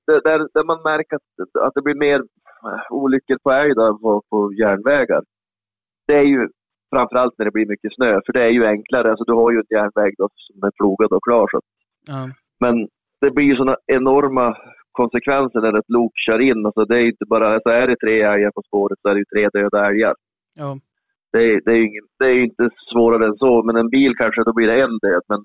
där, där, man märker att, att det blir mer eh, olyckor på älg där på, på järnvägar. Det är ju framförallt när det blir mycket snö, för det är ju enklare. Alltså du har ju en järnväg då, som är plogad och klar. Så. Ja. Men det blir ju sådana enorma konsekvenser när ett lok kör in. Alltså det är inte bara, alltså är det tre älgar på spåret så är det ju tre döda älgar. Ja. Det är, det är, ingen, det är ju inte svårare än så, men en bil kanske, då blir det en död. Men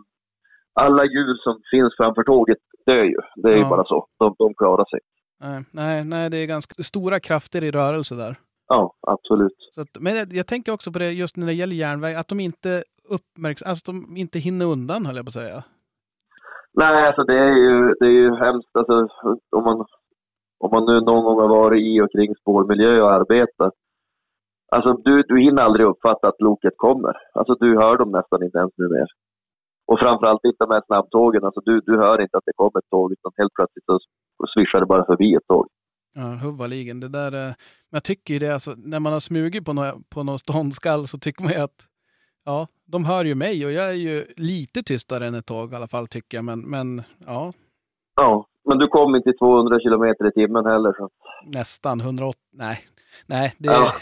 alla djur som finns framför tåget dör ju. Det är ju Ja. bara så. De, de klarar sig. Nej, nej, nej, det är ganska stora krafter i rörelse där. Ja, absolut. Att, men jag, jag tänker också på det just när det gäller järnväg, att de inte uppmärks, alltså de inte hinner undan höll jag på att säga. Nej, alltså det är ju, det är ju hemskt. Alltså, om, man, om man nu någon gång har varit i och kring spårmiljö och arbetat. Alltså du, du hinner aldrig uppfatta att loket kommer. Alltså du hör dem nästan inte ens nu mer. Och framförallt inte med snabbtågen. Alltså du, du hör inte att det kommer ett tåg utan helt plötsligt så svischar det bara förbi ett tåg. Ja, huvudligen. Det där, eh, men jag tycker ju det, alltså, när man har smugit på, nå på någon ståndskall så tycker man ju att ja, de hör ju mig och jag är ju lite tystare än ett tåg i alla fall tycker jag. Men, men ja, Ja, men du kom inte i 200 kilometer i timmen heller. Så. nästan 180. Nej, nej, det, Ja.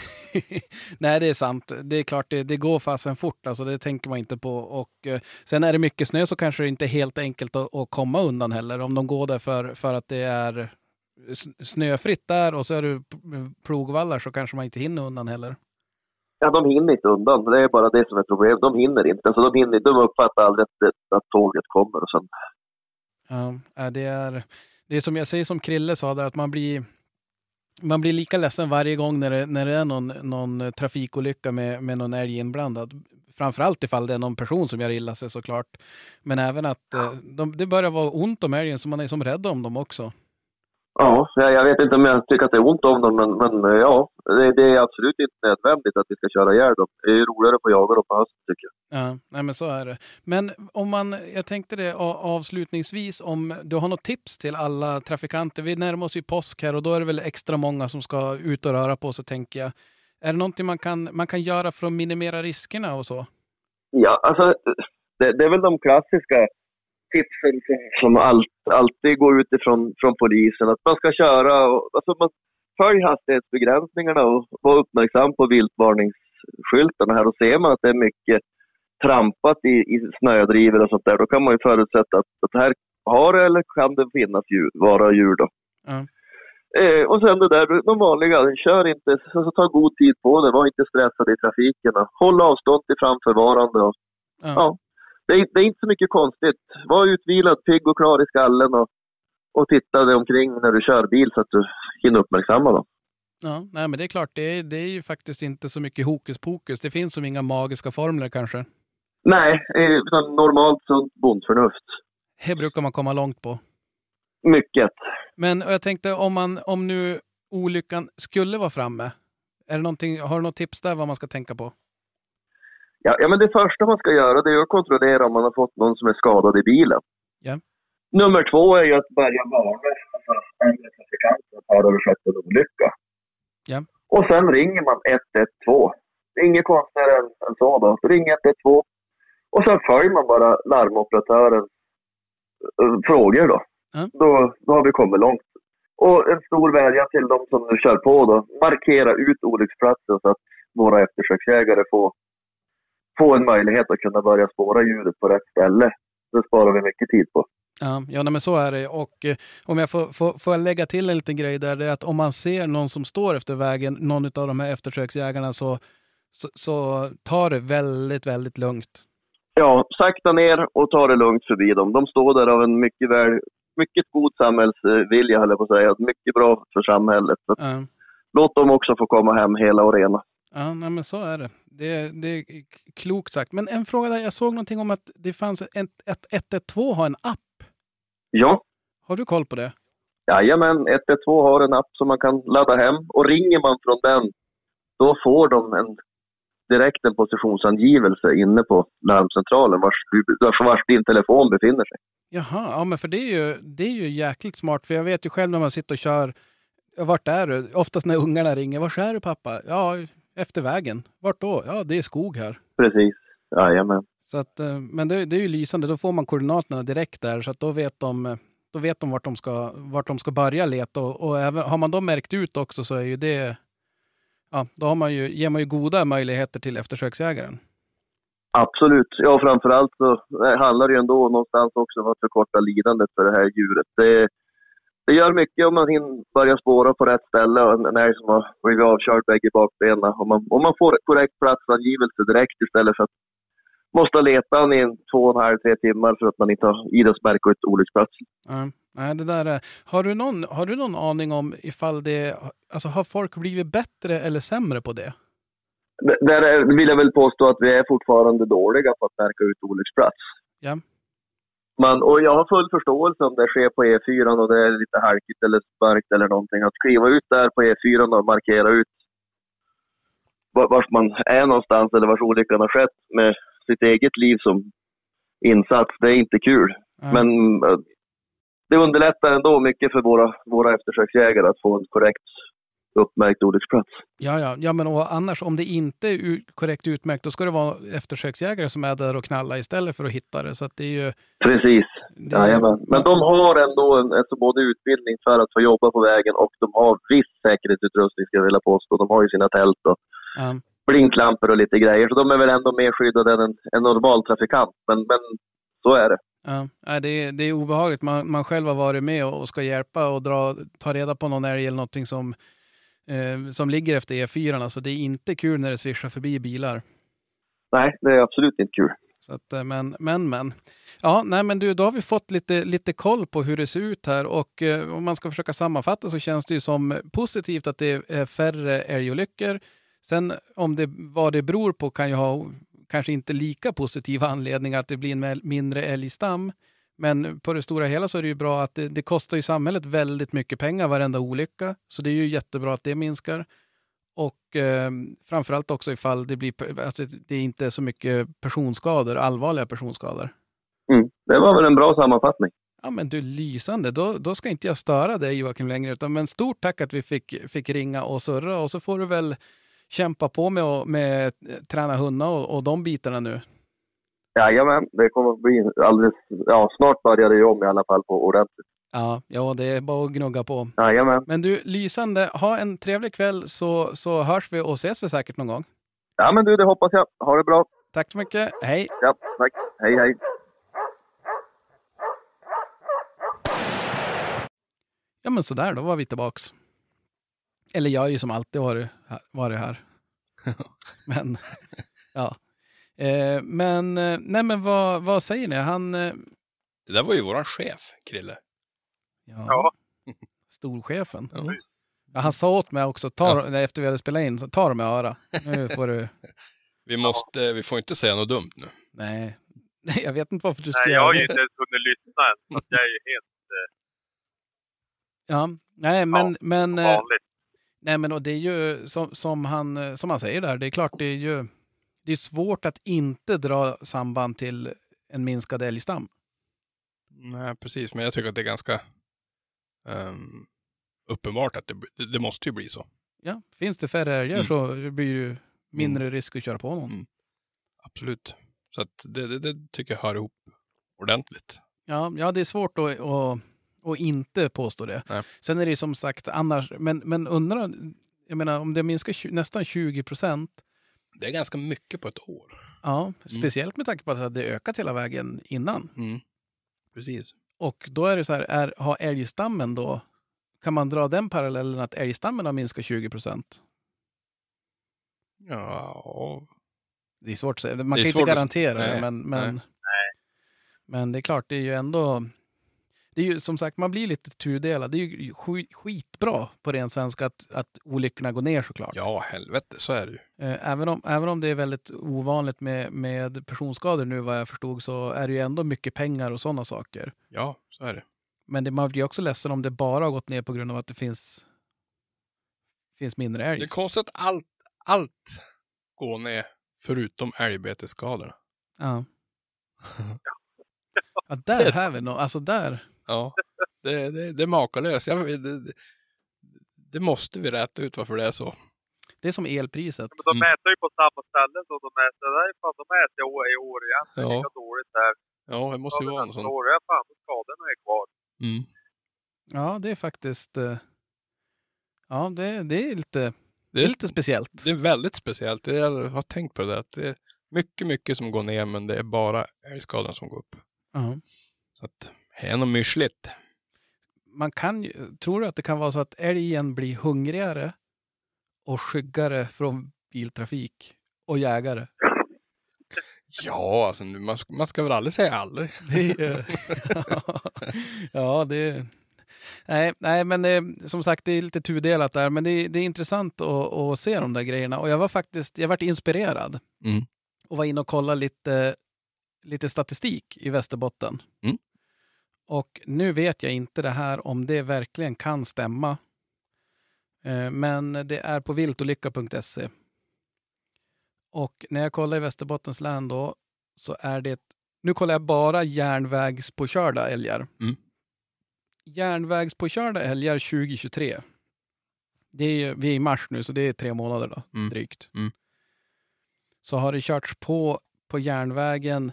nej, det är sant. Det är klart, det, det går fasen fort. Alltså, det tänker man inte på. Och eh, sen är det mycket snö så kanske det inte är helt enkelt att, att komma undan heller. Om de går där för, för att det är snöfritt där och så är det plogvallar så kanske man inte hinner undan heller. Ja, de hinner inte undan. Det är bara det som är problemet. De hinner inte. Alltså, de, hinner, de uppfattar aldrig att, att tåget kommer. Och sen, Ja, äh, det är, det är som jag säger som Krille sa där, att man blir, man blir lika ledsen varje gång när det, när det är någon, någon trafikolycka med, med någon älg inblandad. Framförallt ifall det är någon person som gör illa sig såklart. Men även att eh, de, det börjar vara ont om älgen så man är som rädd om dem också. Ja, jag vet inte om jag tycker att det är ont om dem, men, men eh, ja, det, det är absolut inte nödvändigt att vi ska köra ihjäl dem. Det är roligare att jaga dem på hösten, tycker jag. Ja, nej men så är det. Men om man, jag tänkte det avslutningsvis om du har något tips till alla trafikanter. Vi närmar oss ju påsk här och då är det väl extra många som ska ut och röra på sig tänker jag. Är det någonting man kan, man kan göra för att minimera riskerna och så? Ja, alltså det, det är väl de klassiska tipsen som, allt, alltid går utifrån från polisen. Att man ska köra och alltså man följ hastighetsbegränsningarna och var uppmärksam på viltvarningsskyltarna här. Och ser man att det är mycket trampat i, i snödrivor och sånt där, då kan man ju förutsätta att, att här har det eller kan det finnas djur, vara djur då. Ja. Eh, och sen det där, de vanliga, kör inte, alltså, ta god tid på det, var inte stressad i trafiken. och Håll avstånd till framförvarande och Ja. Ja. Det, är, det är inte så mycket konstigt. Var utvilad, pigg och klar i skallen och, och titta dig omkring när du kör bil så att du hinner uppmärksamma dem. Ja, nej men det är klart, det är, det är ju faktiskt inte så mycket hokus pokus. Det finns som inga magiska formler kanske. Nej, utan normalt sunt bondförnuft. Det brukar man komma långt på. Mycket. Men jag tänkte om, man, om nu olyckan skulle vara framme, är det någonting, har du något tips där vad man ska tänka på? Ja, ja, men det första man ska göra det är att kontrollera om man har fått någon som är skadad i bilen. Ja. Nummer två är ju att börja varna andra trafikanter att har det skett en olycka. Ja. Och sen ringer man 112. Det är inget konstigare än, än så då. Ring 112. Och sen följer man bara larmoperatörens eh, frågor då. Ja. då. Då har vi kommit långt. Och en stor vädjan till de som nu kör på då. Markera ut olycksplatsen så att våra eftersöksjägare får, får en möjlighet att kunna börja spåra djuret på rätt ställe. Det sparar vi mycket tid på. Ja, men så är det. Och eh, om jag får, får, får jag lägga till en liten grej där, det är att om man ser någon som står efter vägen, någon av de här eftersöksjägarna, så, så, så ta det väldigt, väldigt lugnt. Ja, sakta ner och ta det lugnt förbi dem. De står där av en mycket, väl, mycket god samhällsvilja, höll jag på att säga. Mycket bra för samhället. Ja, låt dem också få komma hem hela och rena. Ja nej, men så är det. det. Det är klokt sagt. Men en fråga där, jag såg någonting om att det fanns ett, ett 112 har en app. Ja, Har du koll på det? jajamän. 112 har en app som man kan ladda hem och ringer man från den, då får de en direkt en positionsangivelse inne på larmcentralen vars, vars din telefon befinner sig. Jaha, ja men för det är, ju, det är ju jäkligt smart. För jag vet ju själv när man sitter och kör, vart är du? Oftast när ungarna ringer, var är du pappa? Ja, efter vägen. Vart då? Ja, det är skog här. Precis. Jajamän. Så att, eh, men det, det är ju lysande. Då får man koordinaterna direkt där så att då vet de, eh, då vet de vart de ska, vart de ska börja leta. Och, och även, har man då märkt ut också så är ju det... Ja, då har man ju, ger man ju goda möjligheter till eftersöksjägaren. Absolut. Ja, framförallt så eh, handlar det ju ändå någonstans också om att förkorta lidandet för det här djuret. Det, det gör mycket om man hinner börja spåra på rätt ställe och en- älg som har blivit avkörd bägge bakbenen. Om man, om man får korrekt platsangivelse direkt istället för att måste leta i en två och en halv, tre timmar för att man inte har idrottsmärke och ett olycksplats. Ja, nej, det där är, har, du någon, har du någon aning om ifall det... Alltså har folk blivit bättre eller sämre på det? D- Där är, vill jag väl påstå att vi är fortfarande dåliga på att märka ut olycksplats. Ja. Man, och jag har full förståelse om det sker på E4 och det är lite halkigt eller mörkt eller någonting. Att kliva ut där på E4 och markera ut var, vart man är någonstans eller vars olyckan har skett med sitt eget liv som insats, det är inte kul. Ja. Men eh, det underlättar ändå mycket för våra, våra eftersöksjägare att få en korrekt uppmärkt olycksplats. Ja, ja, ja, men och annars om det inte är korrekt utmärkt, då ska det vara eftersöksjägare som är där och knallar istället för att hitta det. Så det är ju... Precis. Det är, Jajamän. Men de har ändå en, alltså både utbildning för att få jobba på vägen och de har viss säkerhetsutrustning, ska jag vilja påstå. De har ju sina tält och ja, blinklampor och lite grejer, så de är väl ändå mer skyddade än en, en normal trafikant. Men, men så är det. ja, det, är, det är obehagligt. Man, man själv har varit med och, och ska hjälpa och dra, ta reda på någon älg eller någonting som, eh, som ligger efter E4. Alltså, det är inte kul när det svischar förbi bilar. Nej, det är absolut inte kul. Så att, eh, men, men, men. Ja, nej, men du, då har vi fått lite, lite koll på hur det ser ut här och eh, om man ska försöka sammanfatta så känns det ju som positivt att det är färre älgolyckor. Sen om det, vad det beror på kan ju ha kanske inte lika positiva anledningar att det blir en mindre älgstam. Men på det stora hela så är det ju bra att det, det kostar ju samhället väldigt mycket pengar varenda olycka. Så det är ju jättebra att det minskar. Och eh, framförallt också ifall det blir, alltså det inte är så mycket personskador, allvarliga personskador. Mm. Det var väl en bra sammanfattning. Ja men du, lysande. Då, då ska inte jag störa dig Joakim längre. Utan, men stort tack att vi fick, fick ringa och surra. Och så får du väl kämpa på med med, träna hundar och, och de bitarna nu. Jajamän, det kommer att bli alldeles... Ja, snart börjar det ju om i alla fall på ordentligt. Ja, ja, det är bara att gnugga på. Jajamän. Men du, lysande. Ha en trevlig kväll så, så hörs vi och ses vi säkert någon gång. Ja, men du, det hoppas jag. Ha det bra. Tack så mycket. Hej! Ja, tack. Hej, hej. Ja men sådär, då var vi tillbaks. Eller jag är ju som alltid varit här. Varit här. men, ja. Eh, men, eh, nej men vad, vad säger ni? Han... Eh, Det där var ju våran chef, Krille. ja, Ja. Storchefen. Ja. Ja, han sa åt mig också, ta, efter vi hade spelat in, så ta dem i öra. Nu får du... Vi, måste, vi får inte säga något dumt nu. Nej. Jag vet inte varför du ska Nej, jag har ju inte ens hunnit lyssna än, jag är ju helt Ja, nej men, men, vanligt. nej men och det är ju som, som, han, som han säger där, det är klart det är ju det är svårt att inte dra samband till en minskad älgstam. Nej, precis. Men jag tycker att det är ganska ehm, uppenbart att det, det, måste ju bli så. Ja, finns det färre älgar Mm. så det blir ju mindre risk att köra på någon. Mm. Absolut. Så att det, det, det tycker jag hör ihop ordentligt. Ja, ja, det är svårt att, att, att inte påstå det. Nej. Sen är det som sagt annars, men, men undra, jag menar om det minskar nästan 20 procent, Det är ganska mycket på ett år. ja, speciellt med tanke på att det ökat hela vägen innan. Mm. Precis. Och då är det så här, är, har älgstammen då, kan man dra den parallellen att älgstammen har minskat 20 procent? Ja, Det är svårt att säga, man kan inte svårt att- garantera det, men, men, men det är klart, det är ju ändå, det är ju som sagt, man blir lite tudelad. Det är ju skit, skitbra på ren svenska att, att olyckorna går ner såklart. ja, helvete, så är det ju. Eh, Även om, även om det är väldigt ovanligt med, med personskador nu vad jag förstod så är det ju ändå mycket pengar och sådana saker. Ja, så är det. Men det, man blir ju också ledsen om det bara har gått ner på grund av att det finns, finns mindre älg. Det är konstigt att allt, allt går ner förutom älgbetesskadorna. Ja. ja, där har vi nog, alltså där. Ja, det, det, det är makalöst. Jag, det, det, måste vi rätta ut varför det är så. Det är som elpriset. Men de Mm. mäter ju på samma ställe som de mäter. Det är fan, de mäter i år, i år igen. Det är Ja. lika dåligt där. Ja, det måste ju vara nästa sånt. år. Ja, fan, skadorna är kvar. Mm. Ja, det är faktiskt... eh, Ja, det, det är lite, Det är är, lite speciellt. det är väldigt speciellt. Jag har tänkt på det där. Det är mycket, mycket som går ner, men det är bara älgskadorna som går upp. Ja. Så att, det är något myschligt. Man kan ju, tror du att det kan vara så att älgen blir hungrigare och skyggare från biltrafik och jägare? Ja, alltså, man, ska- man ska väl aldrig säga aldrig. Det är, ja, det Nej, nej, men det, som sagt, det är lite tudelat där. Men det, är- det är intressant att, att se de där grejerna. Och jag var faktiskt, jag vart inspirerad. Mm. Och var inne och kollade lite, lite statistik i Västerbotten. Mm. Och nu vet jag inte det här om det verkligen kan stämma. Eh, Men det är på viltolycka.se. Och när jag kollar i Västerbottens län då så är det, nu kollar jag bara järnvägspåkörda älgar. Mm. Järnvägspåkörda älgar 2023. Det är, vi är i mars nu så det är tre månader då, Mm. drygt. Mm. Så har det körts på på järnvägen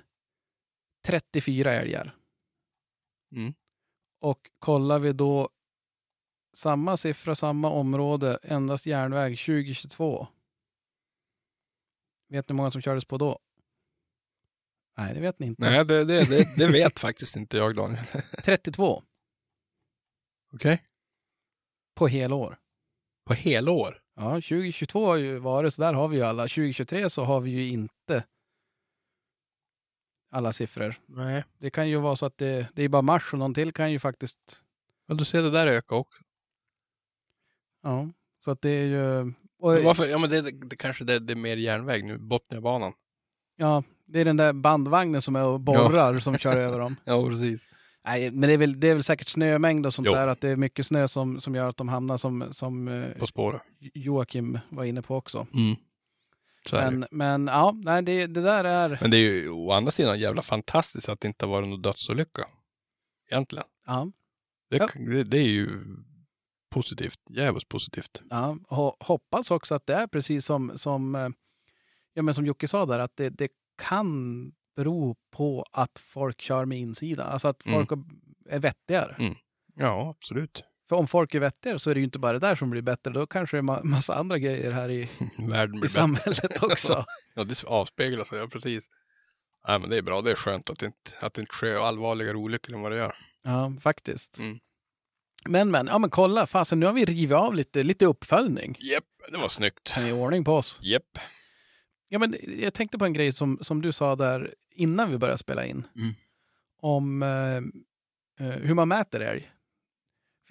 34 älgar. Mm. Och kollar vi då samma siffra, samma område, endast järnväg 2022. Vet ni hur många som kördes på då? Nej, det vet ni inte. Nej, det, det, det, det vet faktiskt inte jag, Daniel. 32 Okej? på helår. På helår? Ja, 2022 har ju varit, så där har vi ju alla. 2023 så har vi ju inte alla siffror. Nej. Det kan ju vara så att det, det är bara mars och någon till kan ju faktiskt, Ja, du ser det där öka också. ja. Så att det är ju, och, Men varför? Ja, men det, det, det kanske det, det är mer järnväg nu, Botniabanan. ja, det är den där bandvagnen som är och borrar som kör över dem. Ja, precis. Nej, men det är, väl, det är väl säkert snömängd och sånt Jo. där, att det är mycket snö som, som gör att de hamnar som, som eh, På spåret. Joakim var inne på också. Mm. Men, men ja, nej, det, det där är... Men det är ju å andra sidan jävla fantastiskt att det inte har varit någon dödsolycka. Egentligen. Ja, Det, Ja. det, det är ju positivt. Jävligt positivt. ja, ho- hoppas också att det är precis som, som, eh, ja, men som Jocke sa där, att det, det kan bero på att folk kör med insida. Alltså att Mm. folk är vettigare. Ja, absolut. För om folk är vettigare så är det ju inte bara det där som blir bättre. Då kanske det är ma- massa andra grejer här i, i samhället också. Ja, det avspeglar sig. Ja, precis. Nej, men det är bra. Det är skönt att det inte, att det inte sker allvarligare olyckor än vad det gör. Ja, faktiskt. Mm. Men, men, ja men kolla, fasen nu har vi rivit av lite, lite uppföljning. Japp, det var snyggt. Kan i ordning på oss. Japp. Ja, men jag tänkte på en grej som, som du sa där innan vi började spela in. Mm. Om eh, eh, hur man mäter älg.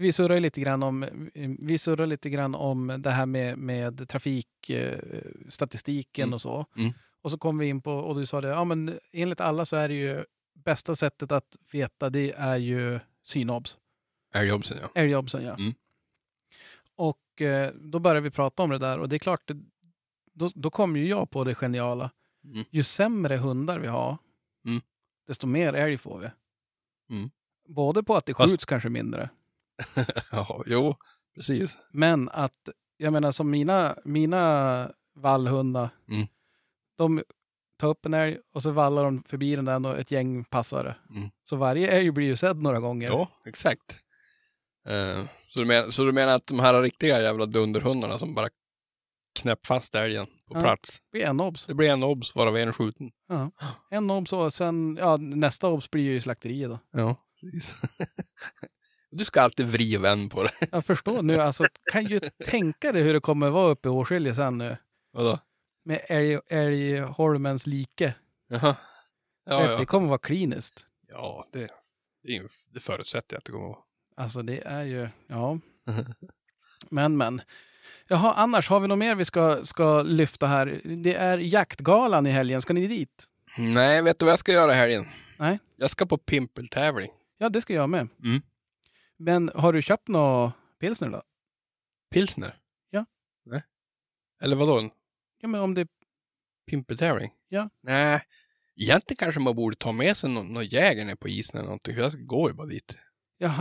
Vi surrar lite grann om, eh, vi surrar lite grann om det här med, med trafikstatistiken eh, Mm. och så. Mm. Och så kom vi in på, och du sa det, ja men enligt alla så är det ju bästa sättet att veta det är ju synobs. Älgjobbsen, ja. Älgjobbsen ja. Mm. Och eh, då började vi prata om det där och det är klart, det, då, då kom ju jag på det geniala. Mm. Ju sämre hundar vi har, Mm. desto mer älg får vi. Mm. Både på att det Fast- skjuts kanske mindre, ja. Jo, precis. men att, jag menar som mina, mina vallhundar, Mm. de tar upp en älg och så vallar de förbi den där och ett gäng passare. Mm. Så varje älg blir ju sedd några gånger. Ja, exakt. Eh, så, du men, så du menar att de här riktiga jävla dunderhundarna som bara knäpp fast älgen på Ja. plats. Det blir en obs. Det blir en obs varav en skjuten. Ja. En obs och sen, ja nästa obs blir ju slakteriet då. Ja, precis. du ska alltid vrida och vända på det. Jag förstår nu, alltså kan ju tänka dig hur det kommer vara uppe i Åskilje sen nu. Vadå? Med älg, älgholmens like. Jaha. Ja, Det ja. kommer vara kliniskt. ja det, det, det förutsätter jag att det kommer vara. Alltså det är ju, ja. Men men. Jaha, annars har vi något mer vi ska, ska lyfta här? Det är jaktgalan i helgen, ska ni dit? Nej, vet du vad jag ska göra i helgen? Nej. Jag ska på pimpeltävling. Ja, det ska jag med. Mm. Men har du köpt något pilsner då? Pilsner? Ja. Nej. Eller vadå? Ja, men om det... Pimpeltävling? Ja. Nej. Egentligen kanske man borde ta med sig någon, någon jägare ner på isen eller någonting. Jag går ju bara dit. Jag,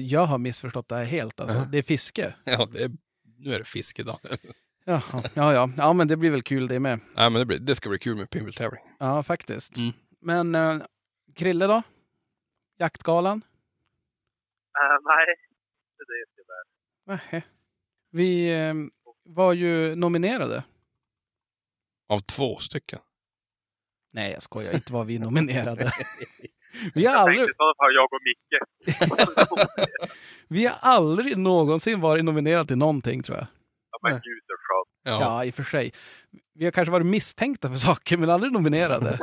jag, har missförstått det här helt. Alltså. Ja. Det är fiske. Ja, det är, nu är det fiskedag. Jaha, ja, ja. Ja, men det blir väl kul det med. Nej, men det, blir, det ska bli kul med pinviltävling. Ja, faktiskt. Mm. Men eh, Krille då? Jaktgalan? Äh, nej, inte det tyvärr. Nähä. Vi eh, var ju nominerade. Av två stycken. Nej, jag skojar. Inte var vi nominerade. vi, har Jag aldrig, tänkte i sådana fall jag och Micke. vi har aldrig någonsin varit nominerade till någonting, tror jag. Ja, men Nej. gud skönt. Ja. Ja, i och för sig. Vi har kanske varit misstänkta för saker, men aldrig nominerade.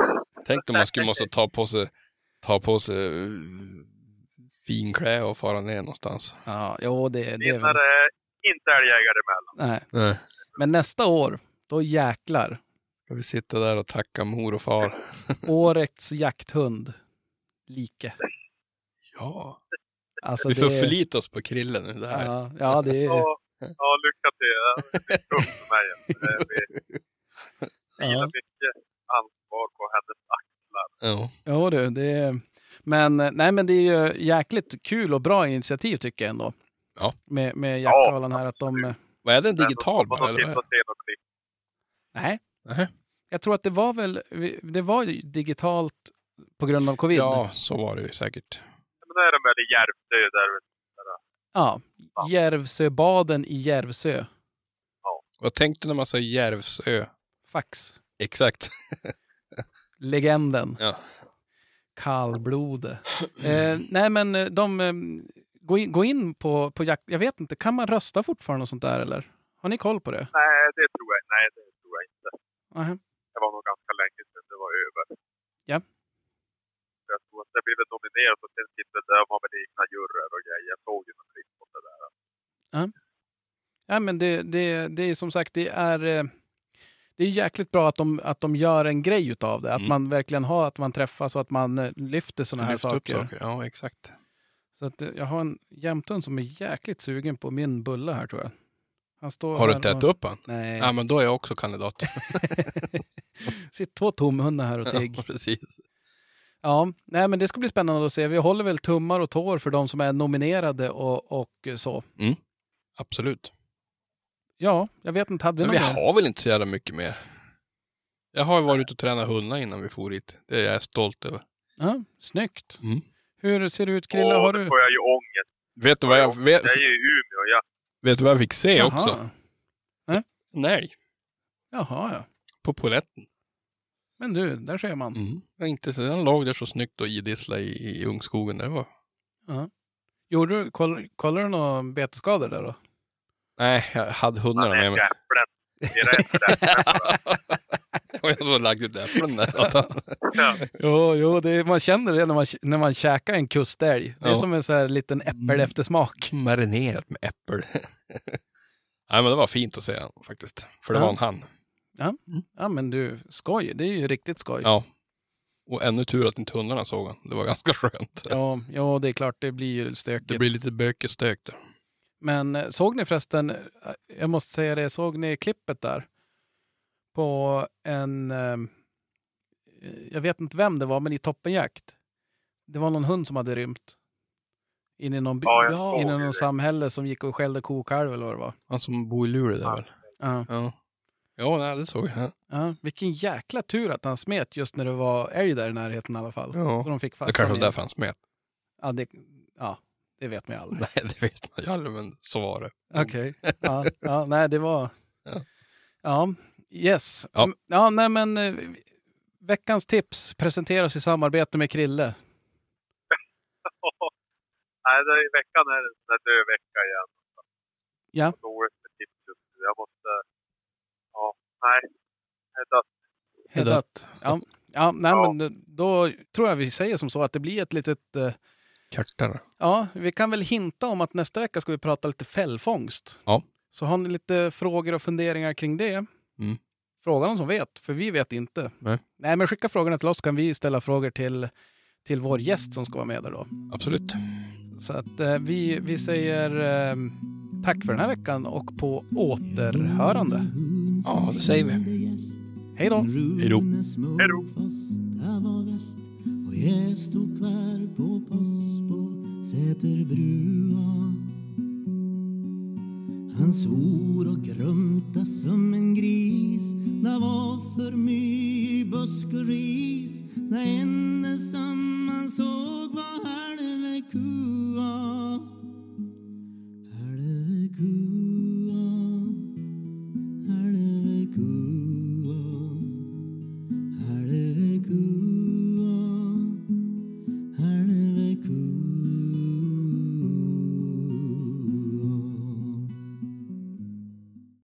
Tänk om man skulle måste ta på sig, ta på sig finkläder och fara ner någonstans. Ja, jo, det, det är väl... Inte älgjägare emellan. Nej. Nej. Men nästa år, då jäklar. Ska vi sitta där och tacka mor och far? Årets jakthund. Like. Ja. Alltså, Vi får det- förlita oss på Krille nu. Det här. Ja, ja, det är... Ja, ja, lycka till. Det tufft för mig. Det Ja. vilar mycket ansvar på hennes axlar. Ja. Jo du, det är... Men, eh, nej, men det är ju jäkligt kul och bra initiativ tycker jag ändå. Ja. Med, med jaktgalan här att de... eh, Vad är det, en digital bara? Eller? Nej. Nej. Jag tror att det var väl... Det var ju digitalt på grund av covid. Ja, så var det ju säkert. Men är de i Järvsö där. Ja. Järvsöbaden i Järvsö. Vad tänkte du när man sa Järvsö? Fax. Exakt. Legenden. Ja. Kallblode. Eh, nej men eh, de... Eh, gå, in, gå in på, på jakt... Jag vet inte, kan man rösta fortfarande och sånt där eller? Har ni koll på det? Nej, det tror jag, nej, det tror jag inte. Nähä. Det var nog ganska länge sedan det var över. Ja. Jag tror att det blev väl nominerat och sen sitter de har väl egna juryer och grejer. Jag såg ju något klipp på det där. Ja, men det, det, det är som sagt, det är, eh, det är jäkligt bra att de, att de gör en grej utav det. Att Mm. man verkligen har, att man träffas och att man eh, lyfter sådana här saker. saker. Ja, exakt. Så att eh, jag har en jämthund som är jäkligt sugen på min bulle här tror jag. Har du inte ätit och- upp han? Nej. Ja, men då är jag också kandidat. Sitter två tomhundar här och tigg. Ja, precis. Ja, nej men det ska bli spännande att se. Vi håller väl tummar och tår för de som är nominerade och, och så. Absolut. Ja, jag vet inte, hade vi Men vi mer? har väl inte så jävla mycket mer. Jag har ju varit ute och tränat hundar innan vi for hit. Det är jag stolt över. Ja, snyggt. Mm. Hur ser det ut Krille? Åh, Har du? får jag ju ångest. Vet du vad jag, vet, Jag är ju i Umeå. Jag, vet du vad jag fick se Jaha. också? En älg. Jaha, ja. På poletten. Men du, där ser man. Mm. Jag inte så, han låg där så snyggt och idissla i, i ungskogen. Det var... Gjorde du, koll, kollade du några betesskador där då? Nej, jag hade hundarna med mig. Det är rätt. Och jag så lagt ut äpplen där. Ja. Jo, jo det, man känner det när man, när man käkar en kustälg. Det är Ja. som en så här liten äppel-eftersmak. Marinerat med äppel. Nej, men det var fint att se faktiskt. För det Ja. var en han. Ja, men du, skoj. Det är ju riktigt skoj. Ja. Och ännu tur att inte hundarna såg han. Det var ganska skönt. Ja, ja, det är klart, det blir ju stökigt. Det blir lite bökestök där. Men eh, såg ni förresten, eh, jag måste säga det, såg ni klippet där? På en, eh, jag vet inte vem det var, men i Toppenjakt. Det var någon hund som hade rymt. In i någon, by- Ja, in i någon det. samhälle som gick och skällde kokalv eller vad det var. Han som bor i Luleå där Ja. väl? Ja. Ja. Ja, nej, det såg jag. Ja, vilken jäkla tur att han smet just när det var älg där i närheten i alla fall. Ja. Så de fick Det fast kanske var därför han smet. Ja, det, ja, det vet man ju aldrig. Nej, det vet man ju aldrig, men så var det. Okej. Ja, ja, nej, det var... Ja. Ja, yes. Ja. M- ja nej, men eh, veckans tips presenteras i samarbete med Krille. Nej, det, i veckan är en död vecka igen. Ja. Dåligt med tips just. Jag måste... Ja, nej. Är är Dött. Ja, ja, nej, Ja. men då tror jag vi säger som så att det blir ett litet... eh, Kartar. Ja, vi kan väl hinta om att nästa vecka ska vi prata lite fällfångst. Ja. Så har ni lite frågor och funderingar kring det? Mm. Fråga någon som vet, för vi vet inte. Nej. Nej, men skicka frågorna till oss kan vi ställa frågor till, till vår gäst som ska vara med där då. Absolut. Så att eh, vi, vi säger eh, tack för den här veckan och på återhörande. Ja, det säger vi. Hej då! Hej då. Hej då. Fasta stod kvar på post på Säterbrua. Han svor och grumta som en gris. Det var för mycket busk och ris. Det enda som han såg var halve kua. Halve kua.